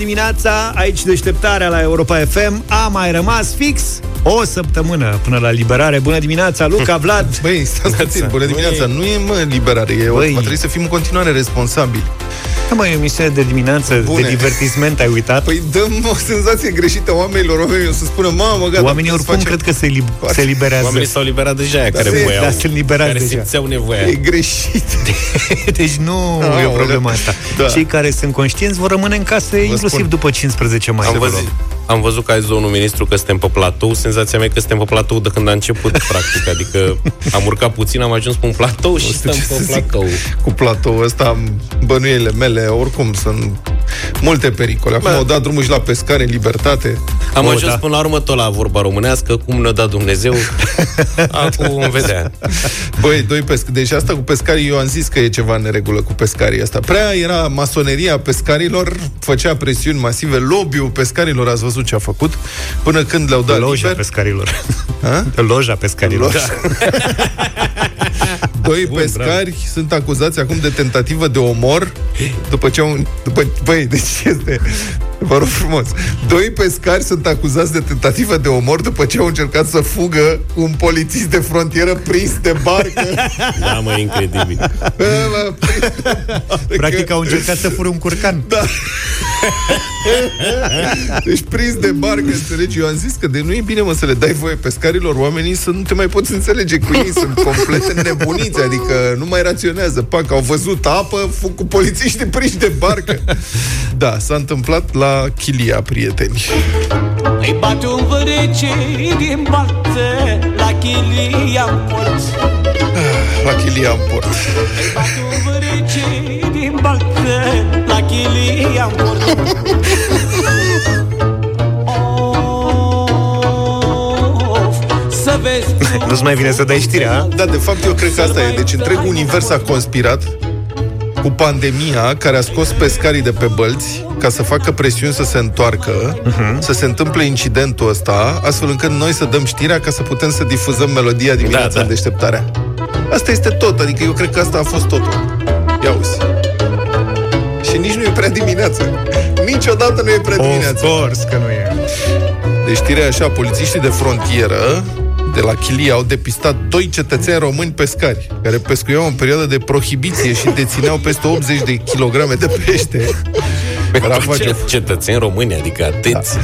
dimineața, aici deșteptarea la Europa FM A mai rămas fix o săptămână până la liberare. Bună dimineața, Luca, Vlad. Băi, stați puțin, bună dimineața. Nu e, mă, liberare, e, Băi. Băi. trebuie să fim în continuare responsabili Da, mă, e o emisiune de dimineață, Bune. de divertisment, ai uitat? Păi dăm o senzație greșită oamenilor Oamenii o să spună, mamă, gata Oamenii putem să oricum facem." cred că se, li- se liberează Oamenii s-au liberat deja aia care se- voiau. da, sunt liberați care deja. simțeau nevoia. E greșit Deci nu Aoleu. e o problemă asta Da. Cei care sunt conștienți vor rămâne în casă inclusiv spun. după 15 mai Am văzut, am văzut că a zis domnul ministru că suntem pe platou. Senzația mea e că suntem pe platou de când a început, practic. Adică am urcat puțin, am ajuns pe un platou și stăm ce pe să zic. platou. Cu platoul ăsta am bănuiele mele Oricum sunt multe pericole Acum Bă. au dat drumul și la pescare în libertate Am Oh, ajuns da. până la urmă tot la vorba românească, cum ne-a dat Dumnezeu. Acum vom vedea. Băi, doi pesc. Deci asta cu pescarii, eu am zis că e ceva în neregulă cu pescarii asta. Prea era masoneria pescarilor, făcea presiuni masive, lobby-ul pescarilor, ați văzut ce a făcut, până când le-au dat Loja liber. pescarilor Ha? Loja pescarilor Loja. Doi Bun, pescari sunt acuzați acum de tentativă de omor după ce au... După, băi, deci este... Vă rog frumos. Doi pescari sunt acuzați de tentativă de omor după ce au încercat să fugă cu un polițist de frontieră prins de barcă. Da, mă, incredibil. Bă, prins de barcă. Practic au încercat să fură un curcan Da. Deci prins de barcă, înțelegi? Eu am zis că de nu e bine, mă, să le dai voie pescarilor oamenii să nu te mai poți înțelege cu ei. Sunt complet nebuniți, adică nu mai raționează. Pac, au văzut apă, fug cu polițiști prinși de barcă. Da, s-a întâmplat la Chilia, prieteni. Îi bate un vărece din baltă La chilia în port La Chilia în port. Îi bate un vărece din baltă La chilia în port Of, Să vezi Nu-ți mai vine să dai știrea a? Da, de fapt, eu cred că asta e. Deci întregul univers a conspirat cu pandemia care a scos pescarii de pe bălți ca să facă presiuni să se întoarcă, uh-huh. să se întâmple incidentul ăsta, astfel încât noi să dăm știrea ca să putem să difuzăm melodia dimineața Da, da. în deșteptarea. Asta este tot, adică eu cred că asta a fost totul. Ia uzi. Și nici nu e prea dimineață. Niciodată nu e prea Of dimineață. course că nu e Deci știrea e așa, polițiștii de frontieră de la Chilia au depistat doi cetățeni români pescari care pescuiau în perioadă de prohibiție și dețineau peste 80 de kilograme de pește. Raface. Ce, cetățeni români, adică atenți. Da.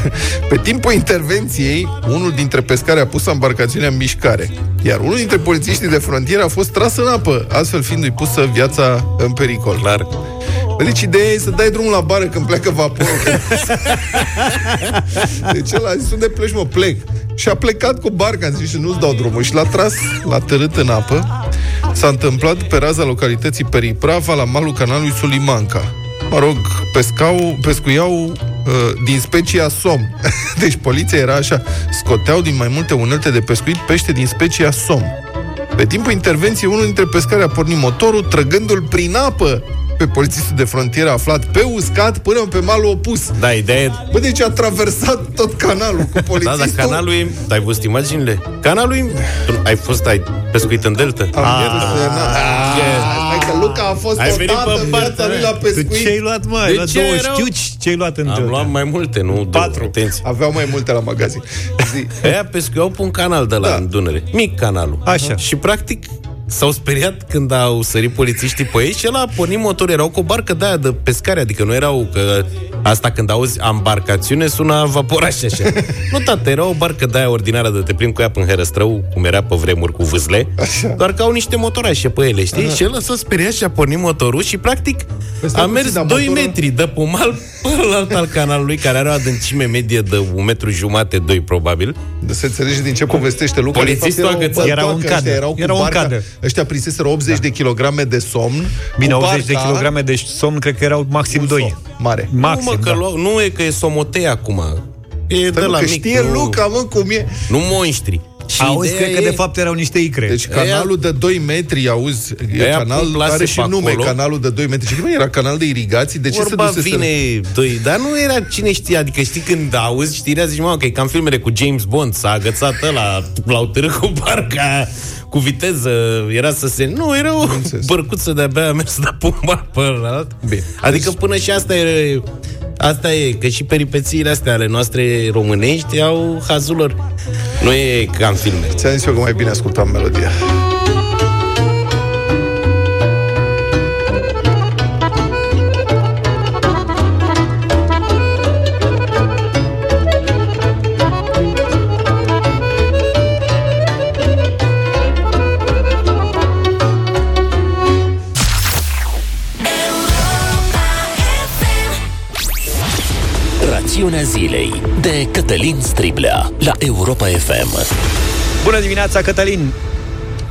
Pe timpul intervenției, unul dintre pescari a pus embarcațiunea în mișcare, iar unul dintre polițiștii de frontieră a fost tras în apă, astfel fiindu-i pusă viața în pericol. Clar. Bă, Deci ideea e să dai drumul la bară când pleacă vaporul. deci el a zis, unde pleci, mă, plec. Și a plecat cu barca, am zis, și nu-ți dau drumul. Și l-a tras, l-a tărât în apă. S-a întâmplat pe raza localității Periprava, la malul canalului Sulimanca. Mă rog, pescau, pescuiau uh, din specia som. deci poliția era așa, scoteau din mai multe unelte de pescuit pește din specia som. Pe timpul intervenției, unul dintre pescari a pornit motorul, trăgându-l prin apă pe polițistul de frontieră aflat pe uscat până pe malul opus. Da, ideea e... Bă, deci a traversat tot canalul cu Da, polițistul. dar canalul e... Ai văzut imaginile? Canalul e... Tu ai fost, ai pescuit în delta? Am văzut, na. Hai că Luca a fost Ai o venit dată pe în partea viața lui mea. la Tu pescuit. ce ai luat, mă? Ai De luat ce două erau- știuci? Ce ai luat în Am Delta? luat mai multe, nu două. Patru. Atenție. Aveau mai multe la magazin. Zi. Aia pescuiau pe un canal de la Da. da. în Dunăre. Mic canalul. Așa. Și practic s-au speriat când au sărit polițiștii pe ei și el a pornit motor. Erau cu o barcă de aia de pescare, adică nu erau că asta când auzi embarcațiune sună vaporaș așa. nu, tată, era o barcă de aia ordinară de te plimbi cu ea până Herăstrău, cum era pe vremuri cu vâzle, Așa. doar că au niște motorașe pe ele, știi? Și el s-a speriat și a pornit motorul și practic Păi stai a puțin, mers dar 2 motorul- metri de pe mal până la alt al canalului, care are o adâncime medie de un metru jumate, 2 probabil. De să înțelegi din ce povestește Luca. Polițistul de fapt, a erau gățat. Era bătoacă un ăștia, cadă. Erau cu Era un barca. cadă. Ăștia prinseseră 80 de kilograme de somn. Bine, cu 80 de barca kilograme de somn, cred că erau maxim 2. Mare. Maxim, nu, mă, că da. lua, nu e că e somotei acum. E de Dar la că mic. știe nu, Luca, mă, cum e. Nu monștri. Și Auzi, ideea cred că e- de fapt erau niște icre. Deci canalul de 2 metri, auzi, e Aia canal pun plase are și pe nume, acolo. canalul de 2 metri. Și cum era canal de irigații? De ce Vorba se dusese? vine doi, dar nu era cine știa, adică știi când auzi știrea, zici, mă, că e ca în filmele cu James Bond, s-a agățat ăla, l-au târât cu barca cu viteză, era să se... Nu, era o înțeles. bărcuță de-abia a mers de pe un bar pe ălalt. Bine. Adică până și asta e... Asta e, că și peripețiile astea ale noastre românești au hazul lor. Nu e ca în filme. Ți-am zis eu că mai bine ascultam melodia. Rațiunea zilei de Cătălin Striblea la Europa FM. Bună dimineața, Cătălin!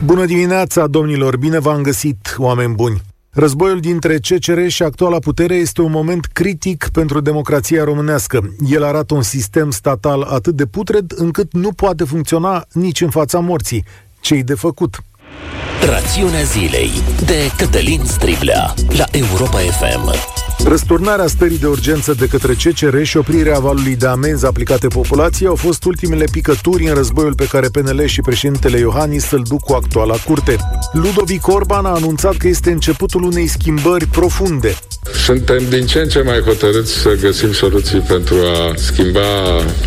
Bună dimineața, domnilor! Bine v-am găsit, oameni buni! Războiul dintre CCR și actuala putere este un moment critic pentru democrația românească. El arată un sistem statal atât de putred încât nu poate funcționa nici în fața morții. Ce-i de făcut? Rațiunea zilei de Cătălin Striblea la Europa FM. Răsturnarea stării de urgență de către CCR și oprirea valului de amenzi aplicate populației au fost ultimele picături în războiul pe care PNL și președintele Iohannis îl duc cu actuala curte. Ludovic Orban a anunțat că este începutul unei schimbări profunde. Suntem din ce în ce mai hotărâți să găsim soluții pentru a schimba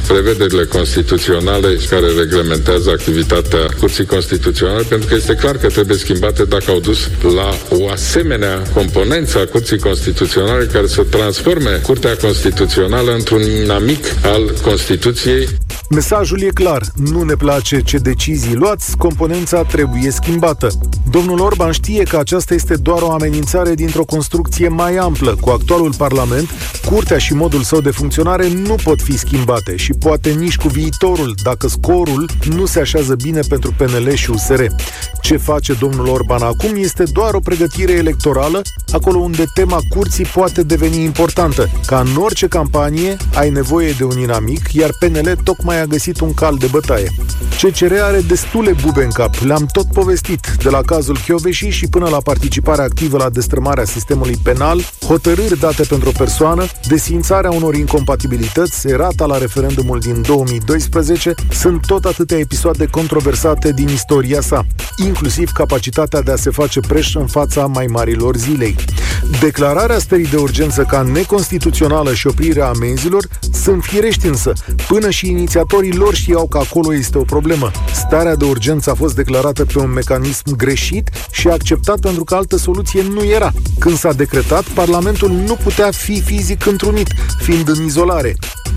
prevederile constituționale care reglementează activitatea Curții Constituționale, pentru că este clar că trebuie schimbate dacă au dus la o asemenea componență a Curții Constituționale care să transforme Curtea Constituțională într-un inamic al Constituției. Mesajul e clar, nu ne place ce decizii luați, componența trebuie schimbată. Domnul Orban știe că aceasta este doar o amenințare dintr-o construcție mai amplă. Cu actualul Parlament, curtea și modul său de funcționare nu pot fi schimbate și poate nici cu viitorul, dacă scorul nu se așează bine pentru PNL și USR. Ce face domnul Orban acum este doar o pregătire electorală, acolo unde tema curții poate deveni importantă. Ca în orice campanie, ai nevoie de un inamic, iar PNL tocmai a găsit un cal de bătaie. CCR are destule bube în cap, le-am tot povestit, de la cazul Chioveși și până la participarea activă la destrămarea sistemului penal, hotărâri date pentru o persoană, desfințarea unor incompatibilități, erata la referendumul din 2012, sunt tot atâtea episoade controversate din istoria sa, inclusiv capacitatea de a se face preș în fața mai marilor zilei. Declararea stării de urgență ca neconstituțională și oprirea amenzilor sunt firești însă, până și inițiatorii lor știau că acolo este o problemă. Starea de urgență a fost declarată pe un mecanism greșit și acceptat pentru că altă soluție nu era. Când s-a decretat, Parlamentul nu putea fi fizic întrunit, fiind în izolare.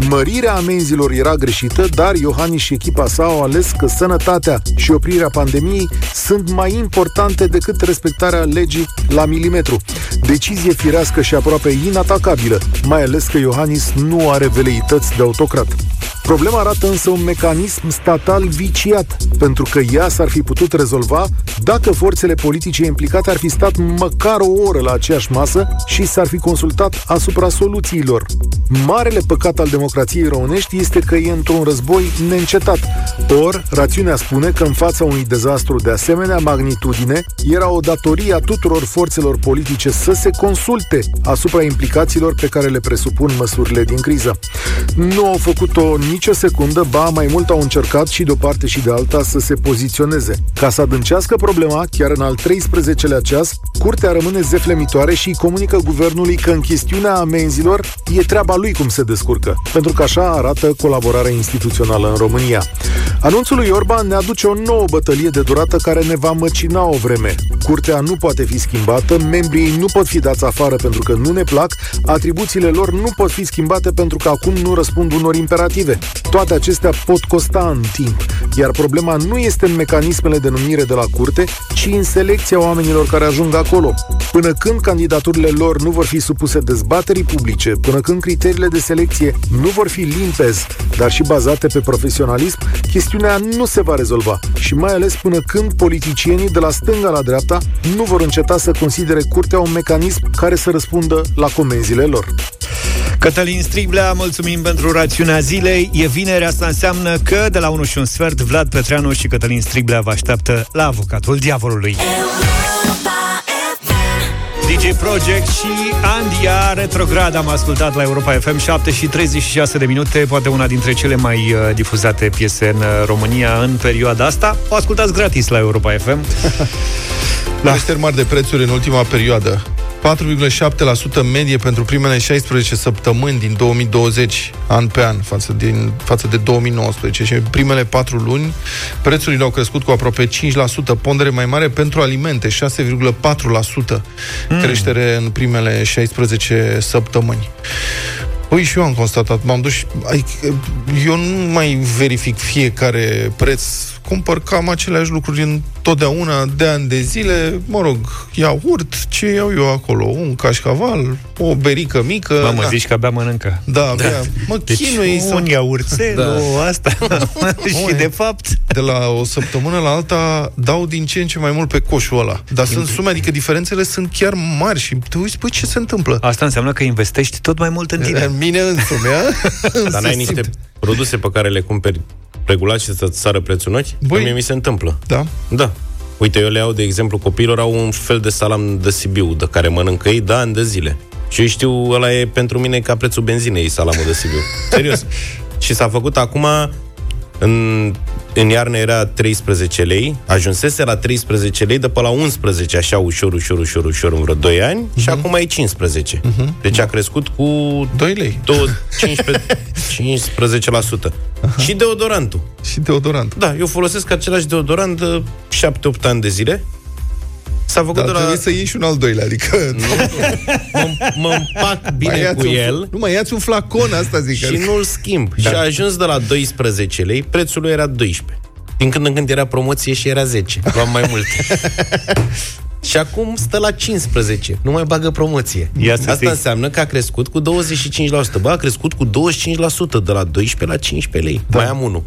Mărirea amenzilor era greșită, dar Iohannis și echipa sa au ales că sănătatea și oprirea pandemiei sunt mai importante decât respectarea legii la milimetru. Decizie firească și aproape inatacabilă, mai ales că Iohannis nu are veleități de autocrat. Problema arată însă un mecanism statal viciat, pentru că ea s-ar fi putut rezolva dacă forțele politice implicate ar fi stat măcar o oră la aceeași masă și s-ar fi consultat asupra soluțiilor. Marele păcat al democrației românești este că e într-un război neîncetat. Or, rațiunea spune că în fața unui dezastru de asemenea magnitudine, era o datorie a tuturor forțelor politice să se consulte asupra implicațiilor pe care le presupun măsurile din criză. Nu au făcut-o nicio secundă, ba mai mult au încercat și de o parte și de alta să se poziționeze. Ca să adâncească problema, chiar în al 13-lea ceas, curtea rămâne zeflemitoare și comunică guvernului că în chestiunea amenzilor e treaba lui cum se descurcă, pentru că așa arată colaborarea instituțională în România. Anunțul lui Orban ne aduce o nouă bătălie de durată care ne va măcina o vreme. Curtea nu poate fi schimbată, membrii nu pot fi dați afară pentru că nu ne plac, atribuțiile lor nu pot fi schimbate pentru că acum nu răspund unor imperative. Toate acestea pot costa în timp, iar problema nu este în mecanismele de numire de la curte, ci în selecția oamenilor care ajung acolo. Până când candidaturile lor nu vor fi supuse dezbaterii publice, până când criteriile de selecție nu vor fi limpezi, dar și bazate pe profesionalism, chestiunea nu se va rezolva și mai ales până când politicienii de la stânga la dreapta nu vor înceta să considere curtea un mecanism care să răspundă la comenzile lor. Cătălin Striblea, mulțumim pentru rațiunea zilei. E vineri, asta înseamnă că de la 1 și un sfert, Vlad Petreanu și Cătălin Striblea vă așteaptă la avocatul diavolului. DJ Project și Andia Retrograd am ascultat la Europa FM 7 și 36 de minute, poate una dintre cele mai uh, difuzate piese în uh, România în perioada asta. O ascultați gratis la Europa FM. da. Creșteri mari de prețuri în ultima perioadă. 4,7% medie pentru primele 16 săptămâni din 2020, an pe an, față, din, față de 2019. Și în primele 4 luni, prețurile au crescut cu aproape 5%, pondere mai mare pentru alimente, 6,4% creștere în primele 16 săptămâni. Păi și eu am constatat, m-am dus și, adică, eu nu mai verific fiecare preț, cumpăr cam aceleași lucruri întotdeauna, de ani de zile, mă rog, iaurt, ce iau eu acolo, un cașcaval, o berică mică. Mă, mă da. zici că abia mănâncă. Da, abia, mă Deci chinui să... un iaurțel, Da. da. asta. și de fapt... De la o săptămână la alta dau din ce în ce mai mult pe coșul ăla. Dar sunt sume, adică diferențele sunt chiar mari și te uiți, păi ce se întâmplă? Asta înseamnă că investești tot mai mult în tine. În mine însumi, a? Dar n-ai niște produse pe care le cumperi regulat și să-ți sară prețul în ochi? Băi- Băi, mie mi se întâmplă. Da. Da. Uite, eu le iau, de exemplu, copiilor au un fel de salam de Sibiu, de care mănâncă ei de ani de zile. Și eu știu, ăla e pentru mine ca prețul benzinei, salamul de Sibiu. Serios. și s-a făcut acum, în, în iarnă era 13 lei, ajunsese la 13 lei de pe la 11, așa ușor, ușor, ușor, ușor, în vreo 2 ani, și acum e 15. Deci a crescut cu 2 lei. 2, 15, 15%. Și deodorantul. Și deodorant. Da, eu folosesc același deodorant de 7-8 ani de zile. S-a făcut Dar de la... trebuie să iei și un al doilea, adică... Mă, mă împac mai bine ia-ți cu un, el Nu, mai ia-ți un flacon, asta zic. și adică- nu-l schimb. Da. Și a ajuns de la 12 lei, prețul lui era 12. Din când în când era promoție și era 10. Luam mai mult. și acum stă la 15. Nu mai bagă promoție. Ia să Asta fii- înseamnă că a crescut cu 25%. Bă, a crescut cu 25%, de la 12 la 15 lei. Da. Mai am unul.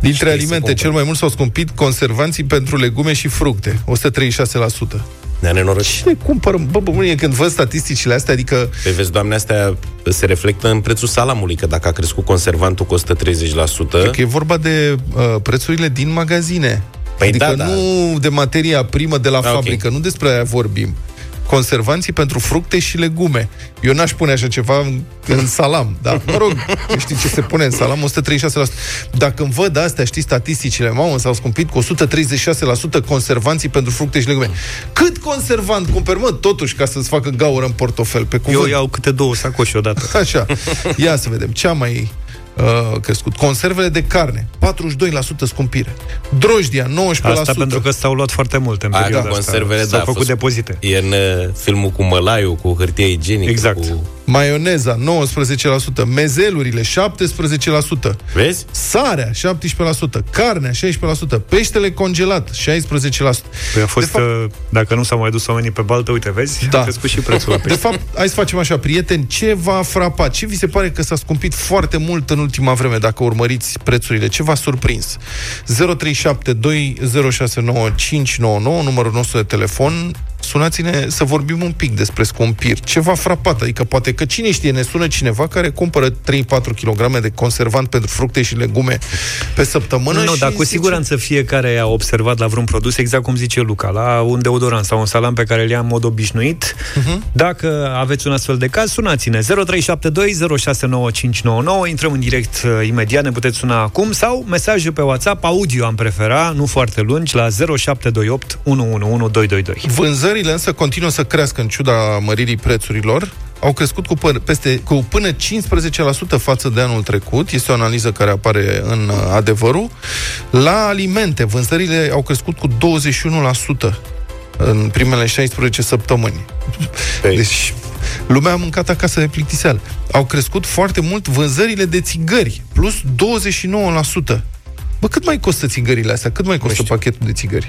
Dintre să alimente, cumpăr. cel mai mult s-au scumpit conservanții pentru legume și fructe. 136%. Ne-a nenorocit. Cine cumpără? Bă, bă, băie, când văd statisticile astea, adică Păi vezi, doamne, astea se reflectă în prețul salamului, că dacă a crescut conservantul cu 130%, că e vorba de uh, prețurile din magazine. Păi adică da, da. nu de materia primă de la Da, ok. fabrică, nu despre aia vorbim. Conservanții pentru fructe și legume. Eu n-aș pune așa ceva în, în salam, dar mă rog, știi ce se pune în salam? 136%. Dacă îmi văd astea, știi, statisticile, mamă, s-au scumpit cu 136% conservanții pentru fructe și legume. Cât conservant cumperi, mă, totuși, ca să-ți facă gaură în portofel, pe cuvânt? Eu iau câte două sacoși odată. Așa. Ia să vedem. Ce a mai uh, crescut? Conservele de carne. 42% scumpire. Drojdia, 19%. Asta pentru că s-au luat foarte multe în Aia, perioada da, conservele, asta. da, S-au a făcut fost- depozite. e în uh, filmul cu mălaiul, cu hârtie igienică. Exact. Cu... Maioneza, 19%. Mezelurile, 17%. Vezi? Sarea, 17%. Carnea, 16%. Peștele congelat, 16%. Păi a fost, de fapt, uh, dacă nu s-au mai dus oamenii pe baltă, uite, vezi? Da. A crescut și prețul la De pește. fapt, hai să facem așa, prieteni, ce v-a frapat? Ce vi se pare că s-a scumpit foarte mult în ultima vreme, dacă urmăriți prețurile? Ce v-a surprins? 0372069599, numărul nostru de telefon. Sunați-ne să vorbim un pic despre scumpiri. Ce v-a frapat? Adică poate că cine știe, ne sună cineva care cumpără 3-4 kg de conservant pentru fructe și legume pe săptămână Nu, și dar cu zice- siguranță fiecare a observat la vreun produs, exact cum zice Luca, la un deodorant sau un salam pe care îl ia în mod obișnuit. Uh-huh. Dacă aveți un astfel de caz, sunați-ne 0372069599, intrăm în direct uh, imediat, ne puteți suna acum sau mesaje pe WhatsApp, audio am prefera, nu foarte lungi, la 0728 111222. Vânzările însă continuă să crească în ciuda măririi prețurilor. Au crescut cu, pă- peste, cu până 15% față de anul trecut. Este o analiză care apare în uh, adevărul. La alimente, vânzările au crescut cu 21% în primele 16 săptămâni. Păi. Deci, lumea a mâncat acasă de plictiseală. Au crescut foarte mult vânzările de țigări, plus 29%. Bă, cât mai costă țigările astea? Cât mai costă știu. pachetul de țigări?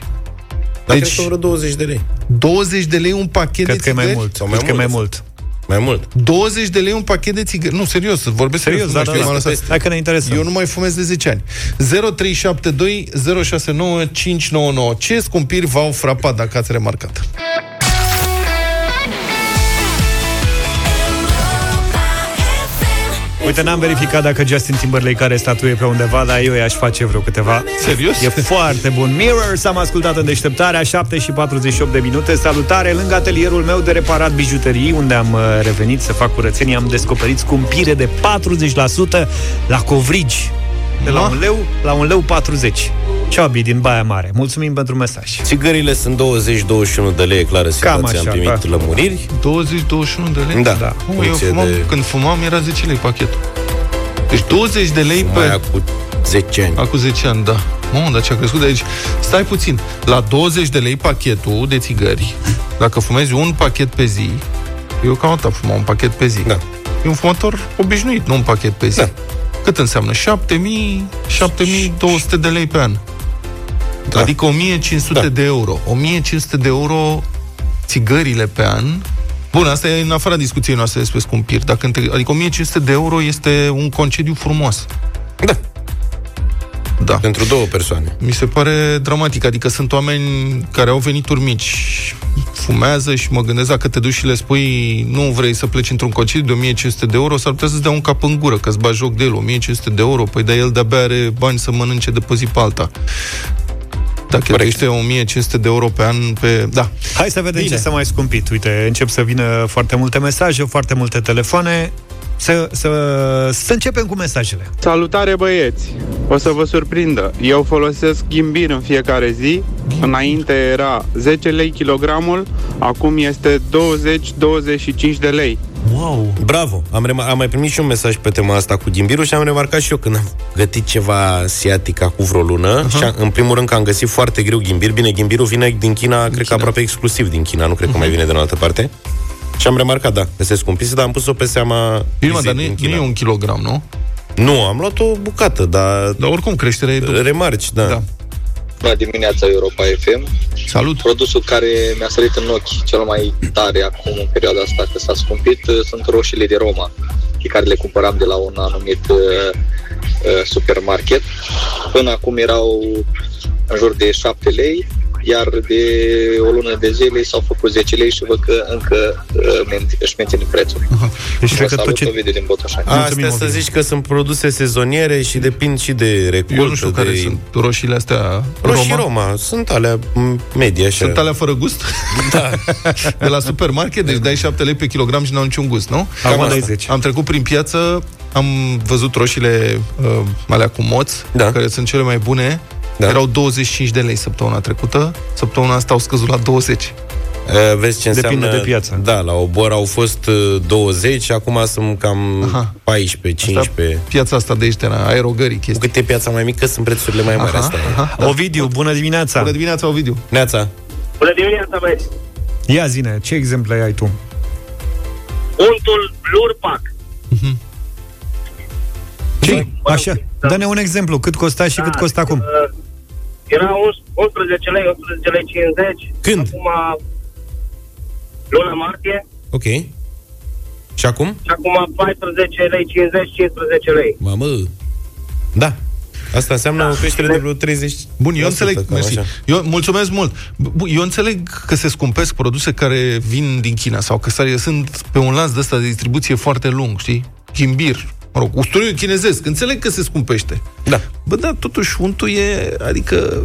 Dar Deci- cred că vreo 20 de lei. 20 de lei un pachet Cred de că e țigări? mai mult. Sau Cred mai că e mai mult, mult. Mai mult. 20 de lei un pachet de țigări. Nu, serios, vorbesc Serios, da, nu da, știu, da. m-am lăsat. Hai că ne interesă. Eu nu mai fumez de 10 ani. 0372 069 599. Ce scumpiri v-au frapat, dacă ați remarcat? Uite, n-am verificat dacă Justin Timberlake are statuie pe undeva, dar eu i-aș face vreo câteva. Serios? E foarte bun. Mirrors am ascultat în deșteptarea 7 și 48 de minute. Salutare lângă atelierul meu de reparat bijuterii, unde am uh, revenit să fac curățenie. Am descoperit scumpire de 40% la covrigi. De la Ma? un leu la un leu 40. Ciobi din Baia Mare. Mulțumim pentru mesaj. Țigările sunt 20-21 de lei, e clară situația, așa, am primit da. lămuriri. 20-21 de lei? Da, Da. Mă, eu funcție fumam, de- când fumam era 10 lei pachetul. Deci 20 de lei pe... Mai acum 10 ani. Acum 10 ani, da. Mă, dar ce-a crescut de aici. Stai puțin. La 20 de lei pachetul de țigări, dacă fumezi un pachet pe zi, eu cam atât fumam un pachet pe zi. Da. E un fumător obișnuit, nu un pachet pe zi. Da. Cât înseamnă? 7000, 7200 de lei pe an. Da. Adică 1500 Da. de euro. 1500 de euro țigările pe an. Bun, asta e în afara discuției noastre despre scumpiri. Dacă între... Adică 1500 de euro este un concediu frumos. Da, Da. pentru două persoane. Mi se pare dramatic, adică sunt oameni care au venituri mici, fumează și mă gândesc dacă te duci și le spui nu vrei să pleci într-un concediu de 1500 de euro, s-ar putea să-ți dea un cap în gură, că îți bagi joc de el, 1500 de euro, păi dar el de-abia are bani să mănânce de pe zi pe alta. Dacă cheltuiește 1500 de euro pe an pe... Da. Hai să vedem Bine. ce s-a mai scumpit. Uite, încep să vină foarte multe mesaje, foarte multe telefoane. Să, să, să începem cu mesajele. Salutare băieți! O să vă surprindă. Eu folosesc ghimbir în fiecare zi. Înainte era 10 lei kilogramul, acum este 20-25 de lei. Wow! Bravo! Am, rema- am mai primit și un mesaj pe tema asta cu ghimbirul și am remarcat și eu când am gătit ceva asiatic cu vreo lună uh-huh. și am, în primul rând că am găsit foarte greu ghimbir. Bine, ghimbirul vine din China, din cred că aproape exclusiv din China, nu cred că mai vine de în altă parte. Și am remarcat, da, că se scumpise, dar am pus-o pe seama Bine, mă, vizei dar nu, e- din nu China. e un kilogram, nu? Nu, am luat o bucată, dar Dar oricum creșterea e... dublă. remarci, da. Da. Bună dimineața Europa FM. Salut! Produsul care mi-a sărit în ochi cel mai tare acum în perioada asta că s-a scumpit uh, sunt roșiile de Roma, pe care le cumpăram de la un anumit uh, uh, supermarket. Până acum erau în jur de 7 lei, iar de o lună de zile s-au făcut 10 lei și văd că încă uh, ment- își mențin prețul. Deci Vă cred că tot salut, ce... Ovidiu din Botoșani. Mulțumim, Astea să Ovidiu. zici că sunt produse sezoniere și depind și de recoltă. Eu nu știu care de... sunt roșiile astea Roșii Roma. Roma. Sunt alea m, medii, așa. Sunt alea fără gust? Da. De la supermarket, deci dai 7 lei pe kilogram și n-au niciun gust, nu? Acum Cam dai asta. 10. Am trecut prin piață, am văzut roșiile uh, alea cu moț, Da. care sunt cele mai bune. Da. Erau 25 de lei săptămâna trecută, săptămâna asta au scăzut la 20. Uh, Vezi ce Depinde înseamnă... de piață. Da, la obor au fost uh, 20, acum sunt cam Aha. 14, 15. Piața asta de aici, de la aerogării, Cu chestii. cât e piața mai mică, sunt prețurile mai mari. Asta e. aha, da. Ovidiu, bună dimineața! Bună dimineața, Ovidiu. Neața, Bună dimineața, băieți! Ia zine, ce exemple ai tu? Untul Lurpac. Ce? Așa, Da. dă-ne un exemplu, cât costa și cât costă acum? Uh, Era 11 lei, 11 lei 50. Când? Acum, luna martie. ok. Și acum? Și acum 14 lei 50, 15 lei. Mamă, da. Asta înseamnă o creștere de vreo 30 Bun, eu înțeleg, cam mersi. așa. Eu mulțumesc mult. Bun, eu înțeleg că se scumpesc produse care vin din China sau că sare- sunt pe un lanț de ăsta de distribuție foarte lung, știi? Chimbir, mă rog, usturoiul chinezesc. Înțeleg că se scumpește. Da. Bă, da, totuși untul e, adică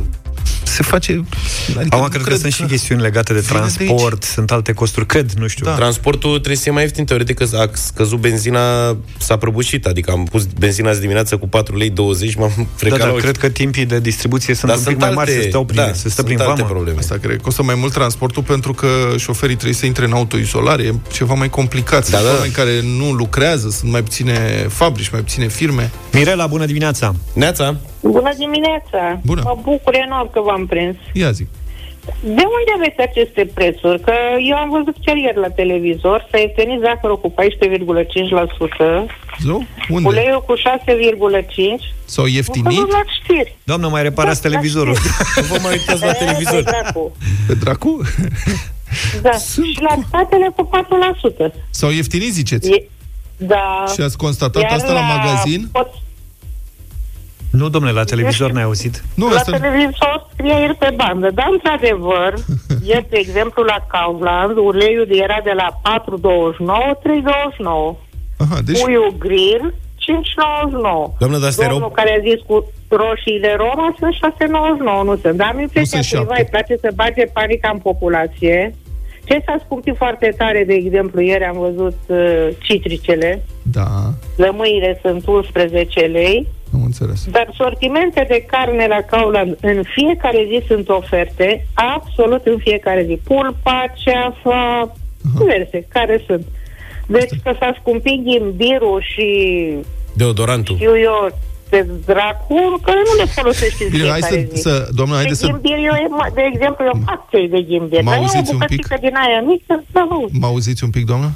se face... Adică Acum nu cred că sunt și chestiuni legate de Vine de transport, sunt alte costuri, cred, nu știu. Da. Transportul trebuie să fie mai ieftin, teoretic că a scăzut benzina, s-a prăbușit, adică am pus benzina azi dimineață cu 4 lei 20, m-am Da, frecat dar la ochi. cred că timpii de distribuție sunt Dar un pic sunt mai mari, alte- se stau prin, da, se stă sunt prin alte vamă. probleme. Asta cred că costă mai mult transportul pentru că șoferii trebuie să intre în autoizolare, e ceva mai complicat. Da, Sunt da. oameni care nu lucrează, sunt mai puține fabrici, mai puține firme. Mirela, bună dimineața! Neața, Bună dimineața! Bună. Mă bucur enorm că v-am prins. Ia zi. De unde aveți aceste prețuri? Că eu am văzut chiar ieri la televizor, s-a ieftinit zahărul cu 14,5%, Zău? Unde? uleiul cu 6,5%. S-au Am ieftinit? văzut la știri. Doamnă, mai reparați Da, televizorul. la nu vă mai uitați la știri. televizor. E, dracu. Pe dracu? Da. Sunt Și la statele cu 4%. S-au ieftinit, ziceți? E, da. Și ați constatat Iar asta la magazin? Pot, nu, domnule, la televizor n-ai auzit? Nu, la asta... televizor scrie el pe bandă, dar într-adevăr, ieri, de exemplu, la Kaufland, uleiul era de la 4,29, 3,29. Aha, deci... Puiul grill, 5,99. Doamnă, dar astea Domnul erau... care a zis cu roșiile Roma sunt 6,99, nu sunt. Dar am impresia Nu că sunt cuiva șapte. îi place să bage panica în populație. Ce s-a scumpit foarte tare, de exemplu, ieri am văzut uh, citricele, Da. lămâile sunt 11 lei, Am înțeles. Dar sortimente de carne la Kauland în fiecare zi sunt oferte, absolut în fiecare zi. Pulpa, ceafa, diverse, care sunt. Deci că s-a scumpit ghimbirul și Deodorantul. știu eu de dracu, că nu le folosești în Bine, hai fiecare să, zi. să doamna, de haideți să... ghimbir, eu, de exemplu, eu fac cei de ghimbir. Mă Dar eu o auziți un pic? bucățică din aia mică, da, vă aud. Mă auziți un pic, doamna?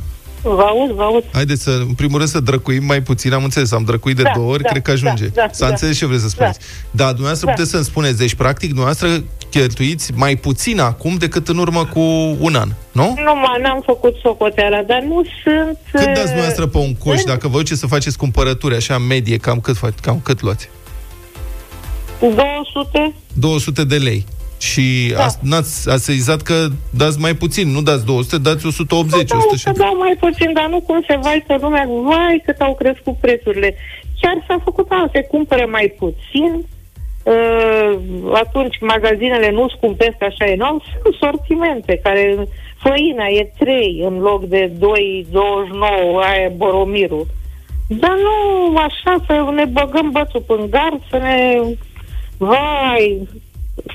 Vă aud, vă aud. Haideți să, în primul rând, să drăcuim mai puțin. Am înțeles, am drăcuit de Da, două ori, da, cred că ajunge. da, da, S-a da. înțeles ce vreți să spuneți. Da, dumneavoastră Da. puteți să-mi spuneți, deci, practic, dumneavoastră cheltuiți mai puțin acum decât în urmă cu un an, nu? Nu, mă, n-am făcut socoteala, dar nu sunt... Cât dați uh, dumneavoastră pe un coș, dacă vă duceți să faceți cumpărături, așa, în medie, cam cât, fac- cam cât luați? 200? 200 de lei. Și Da. ați, n-ați, ați sezizat că dați mai puțin, nu dați 200, dați 180, Da, 170. să dau mai puțin, dar nu cum se vai să lumea, vai cât au crescut prețurile. Chiar s-a făcut asta, se cumpără mai puțin, uh, atunci magazinele nu scumpesc așa enorm, sunt sortimente care, făina e 3 în loc de 2,29, aia e boromirul. Dar nu așa să ne băgăm bățul în gard, să ne... Vai,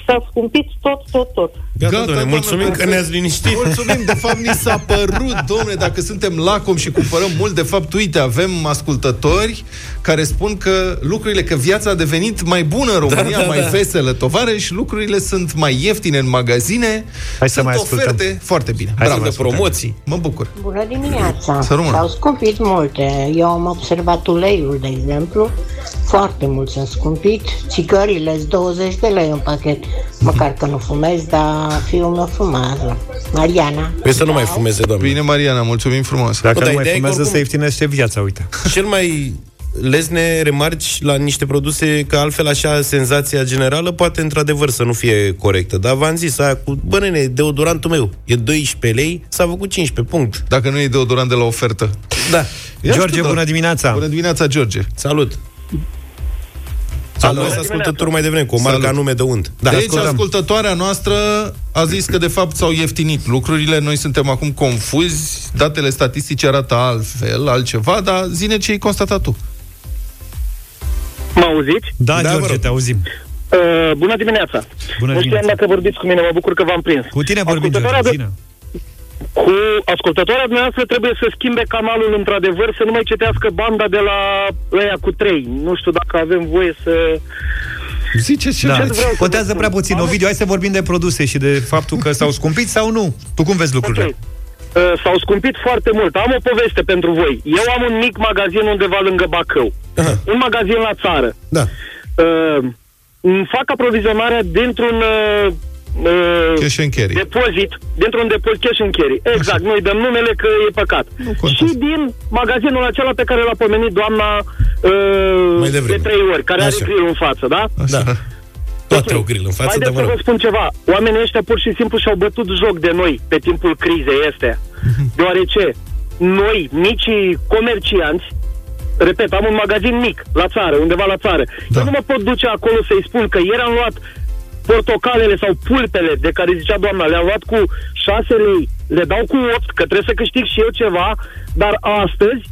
s-a scumpit tot, tot, tot. Gata, Gata domnule, mulțumim doamnă, că ne-ați liniștit. Mulțumim, de fapt ni s-a părut, domne, dacă suntem lacom și cumpărăm mult, de fapt, uite, avem ascultători care spun că lucrurile, că viața a devenit mai bună în România, Da, da, mai da. veselă, tovare, și lucrurile sunt mai ieftine în magazine, Hai să sunt mai ascultăm. oferte foarte bine. Hai să Bravo, mai ascultăm. Promoții. mă bucur. Bună dimineața! Să rămână. S-au scumpit multe. Eu am observat uleiul, de exemplu. Foarte mult sunt scumpit. Țigările 20 de lei un pachet. Măcar că nu fumez, dar fiul meu fumează. Mariana. Păi să nu mai fumeze, doamne. Bine, Mariana, mulțumim frumos. Dacă Bă, dar nu mai ideea e că fumează, oricum- se ieftinește viața, uite. Cel mai lesne remarci la niște produse că altfel așa senzația generală poate într-adevăr să nu fie corectă. Dar v-am zis, aia cu, bă nene, deodorantul meu e 12 lei, s-a făcut 15, punct. Dacă nu e deodorant de la ofertă. Da. Ia George, ascultă. bună dimineața! Bună dimineața, George. Salut. Am Salut. fost ascultător mai devreme cu o marcă Salut. anume de unt. Da, deci, ascultăm. ascultătoarea noastră a zis că, de fapt, s-au ieftinit lucrurile. Noi suntem acum confuzi. Datele statistice arată altfel, altceva, dar zine ce ai constatat tu. Mă auziți? Da, Da, vă George, rog. te auzim. Uh, bună dimineața! Bună nu știam dimineața. dacă vorbiți cu mine, mă bucur că v-am prins. Cu tine vorbim, Ascultătoarea George, de- zină. Cu ascultătoarea dumneavoastră trebuie să schimbe canalul într-adevăr, să nu mai citească banda de la ăia cu trei. Nu știu dacă avem voie să... Zice ce Da, vreau să contează vă spun? prea puțin. Am- Ovidiu, hai să vorbim de produse și de faptul că s-au scumpit sau nu. Tu cum vezi lucrurile? Ok. Uh, s-au scumpit foarte mult. Am o poveste pentru voi. Eu am un mic magazin undeva lângă Bacău. Aha. Un magazin la țară. Da. Uh, îmi fac aprovizionarea dintr-un uh, uh, Cash and carry. depozit, dintr-un depozit cash and carry. Exact, nu-i dăm numele că e păcat. Nu contează. Și din magazinul acela pe care l-a pomenit doamna uh, Mai devreme. de trei ori, care are Așa. grill în față, da? Așa. Da. Toate Ok. au grill în față, dar Haideți mă să vă rog. spun ceva. Oamenii ăștia pur și simplu și-au bătut joc de noi pe timpul crizei astea. Mhm. Deoarece noi, micii comercianți, repet, am un magazin mic, la țară, undeva la țară. Da. Eu nu mă pot duce acolo să-i spun că ieri am luat portocalele sau pulpele de care zicea doamna, le-am luat cu 6 lei, le dau cu 8, că trebuie să câștig și eu ceva, dar astăzi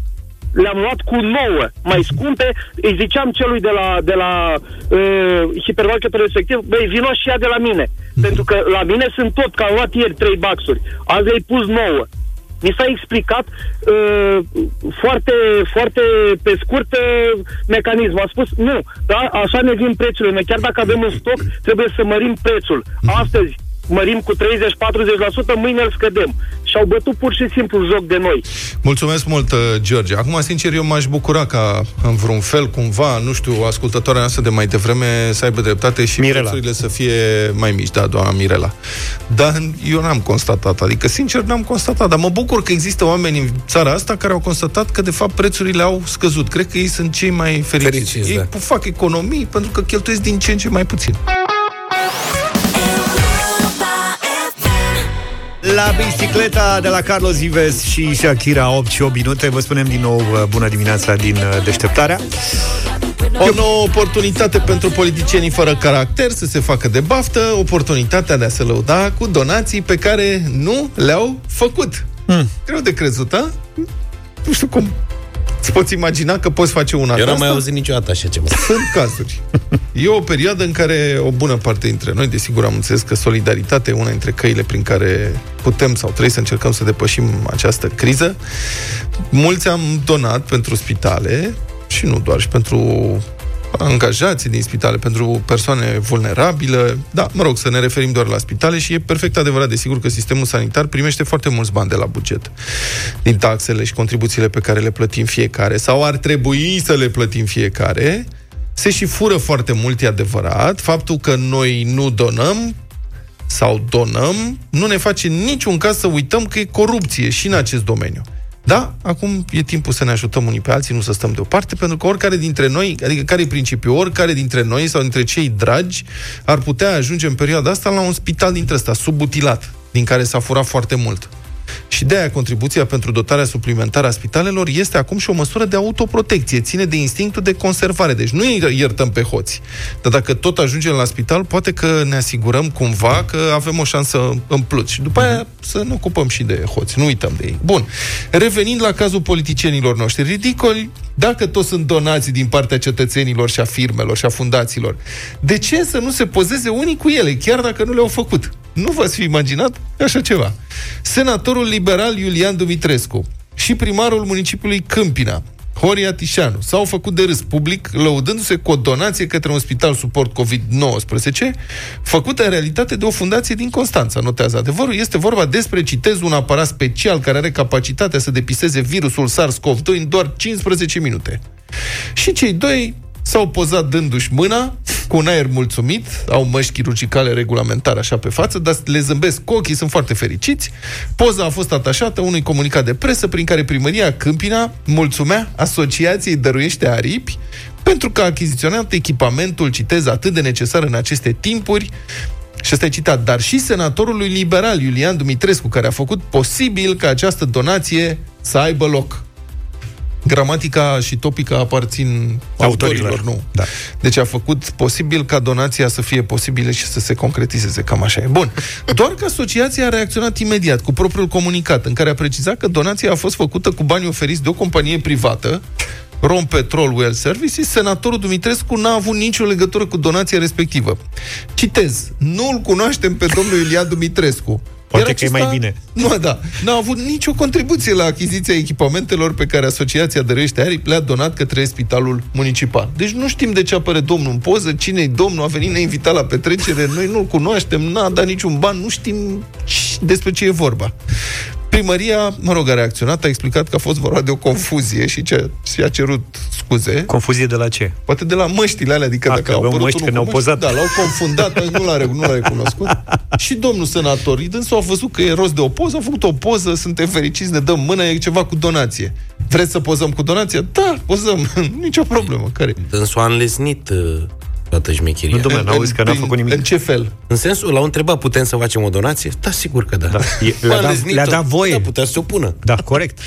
le-am luat cu 9, mai scumpe, îi ziceam celui de la, de la uh, hipermarketul respectiv, băi, vino și ia de la mine, pentru că la mine sunt tot, că am luat ieri 3 baxuri, azi le-ai pus 9. Mi s-a explicat uh, foarte, foarte pe scurt uh, mecanismul. A spus, nu, da, așa ne vin prețurile. Noi chiar dacă avem un stoc, trebuie să mărim prețul. Astăzi mărim cu 30-40%, mâine îl scădem. Și au bătut pur și simplu joc de noi. Mulțumesc mult, uh, George. Acum, sincer, eu m-aș bucura ca, în vreun fel, cumva, nu știu, ascultătoarea noastră de mai devreme să aibă dreptate și Mirela. prețurile să fie mai mici. Da, doamna Mirela. Dar eu n-am constatat. Adică, sincer, n-am constatat. Dar mă bucur că există oameni în țara asta care au constatat că, de fapt, prețurile au scăzut. Cred că ei sunt cei mai fericiți. Fericiți, ei da. fac economii pentru că cheltuiesc din ce în ce mai puțin. La bicicleta de la Carlos Ives și Shakira 8 și 8 minute Vă spunem din nou uh, bună dimineața din uh, deșteptarea O nouă oportunitate pentru politicienii fără caracter să se facă de baftă, oportunitatea de a se lăuda cu donații pe care nu le-au făcut. Hmm. Greu de crezut, a? Nu știu cum Îți poți imagina că poți face una Eu de n-am mai asta? auzit niciodată așa ceva. Sunt cazuri. E o perioadă în care o bună parte dintre noi, desigur am înțeles că solidaritatea e una dintre căile prin care putem sau trebuie să încercăm să depășim această criză. Mulți am donat pentru spitale și nu doar, și pentru angajații din spitale, pentru persoane vulnerabile. Da, mă rog, să ne referim doar la spitale și e perfect adevărat, desigur, că sistemul sanitar primește foarte mulți bani de la buget. Din taxele și contribuțiile pe care le plătim fiecare, sau ar trebui să le plătim fiecare, se și fură foarte mult, e adevărat. Faptul că noi nu donăm sau donăm, nu ne face în niciun caz să uităm că e corupție și în acest domeniu. Da, acum e timpul să ne ajutăm unii pe alții, nu să stăm deoparte, pentru că oricare dintre noi, adică care e principiul, oricare dintre noi sau dintre cei dragi ar putea ajunge în perioada asta la un spital dintre ăsta, subutilat, din care s-a furat foarte mult. Și de aia contribuția pentru dotarea suplimentară a spitalelor este acum și o măsură de autoprotecție, ține de instinctul de conservare. Deci nu îi iertăm pe hoți. Dar dacă tot ajungem la spital, poate că ne asigurăm cumva că avem o șansă în plus. Și după aia să ne ocupăm și de hoți, nu uităm de ei. Bun. Revenind la cazul politicienilor noștri ridicoli, dacă toți sunt donații din partea cetățenilor și a firmelor și a fundațiilor, de ce să nu se pozeze unii cu ele, chiar dacă nu le-au făcut? Nu v-ați fi imaginat așa ceva. Senatorul liberal Iulian Dumitrescu și primarul municipiului Câmpina, Horia Tișanu, s-au făcut de râs public, lăudându-se cu o donație către un spital suport COVID-19, făcută în realitate de o fundație din Constanța, notează adevărul. Este vorba despre, citez, un aparat special care are capacitatea să depiseze virusul SARS-CoV-2 în doar 15 minute. Și cei doi s-au pozat dându-și mâna, cu un aer mulțumit, au măști chirurgicale regulamentare așa pe față, dar le zâmbesc cu ochii, sunt foarte fericiți. Poza a fost atașată unui comunicat de presă prin care primăria Câmpina mulțumea Asociației Dăruiește Aripi pentru că a achiziționat echipamentul, citez, atât de necesar în aceste timpuri, și ăsta e citat, dar și senatorului liberal Iulian Dumitrescu, care a făcut posibil ca această donație să aibă loc. Gramatica și topica aparțin autorilor, Autorilor. nu. Da. Deci a făcut posibil ca donația să fie posibilă și să se concretizeze, cam așa e. Bun. Doar că asociația a reacționat imediat cu propriul comunicat, în care a precizat că donația a fost făcută cu bani oferiți de o companie privată, Rom Petrol Well Services, senatorul Dumitrescu n-a avut nicio legătură cu donația respectivă. Citez, nu-l cunoaștem pe domnul Iulian Dumitrescu. Poate Iar că e mai bine. Nu, da. N-a avut nicio contribuție la achiziția echipamentelor pe care Asociația Dărește Aripi le-a donat către spitalul municipal. Deci nu știm de ce apare domnul în poză, cine e domnul, a venit neinvitat la petrecere, noi nu-l cunoaștem, n-a dat niciun ban, nu știm ci- despre ce e vorba. Primăria, mă rog, a reacționat, a explicat că a fost vorba de o confuzie și ce, și-a cerut scuze. Confuzie de la ce? Poate de la măștile alea, adică A, dacă că au aveau apărut măști unul când cu au măști, pozat. Da, l-au confundat, nu l-a, re- nu l-a recunoscut. și domnul senator, dânsul a văzut că e rost de o poză, a făcut o poză, suntem fericiți, ne dăm mână, e ceva cu donație. Vreți să pozăm cu donația? Da, pozăm, nicio problemă. Care? Dânsul a înlesnit uh, toată șmecheria. Nu, domnule, n-auzi că n-a În- făcut nimic. În ce fel? În sensul, l-au întrebat, putem să facem o donație? Da, sigur că da. Da. E- A le-a dat- înlesnit-o. le-a dat voie. Da, putea să se opună. Da, corect.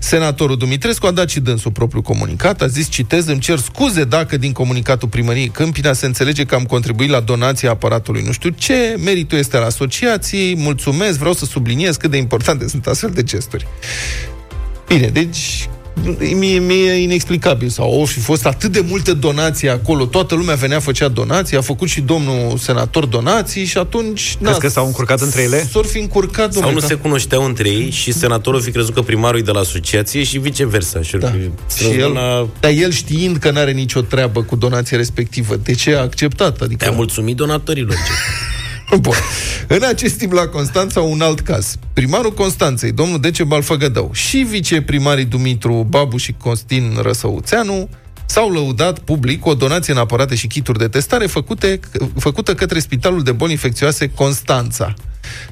Senatorul Dumitrescu a dat și dânsul propriul comunicat, a zis, citez, îmi cer scuze dacă din comunicatul primăriei Câmpina se înțelege că am contribuit la donația aparatului nu știu ce, meritul este al asociației, mulțumesc, vreau să subliniez cât de importante sunt astfel de gesturi. Bine, deci mie, mie e inexplicabil sau au fi fost atât de multe donații acolo, toată lumea venea, făcea donații, a făcut și domnul senator donații și atunci... Crezi că s-au încurcat între ele? S-or fi încurcat, Sau domnule, nu ca- se cunoșteau între ei și senatorul fi crezut că primarul e de la asociație și viceversa. Și, Da. Și el, dar el știind că n-are nicio treabă cu donația respectivă, de ce a acceptat? Adică... Te-a mulțumit donatorilor. Ce? Bun. În acest timp la Constanța un alt caz. Primarul Constanței, domnul Decebal Făgădău și viceprimarii Dumitru Babu și Costin Răsăuțeanu s-au lăudat public cu o donație în aparate și kituri de testare făcute, făcută către Spitalul de Boli Infecțioase Constanța.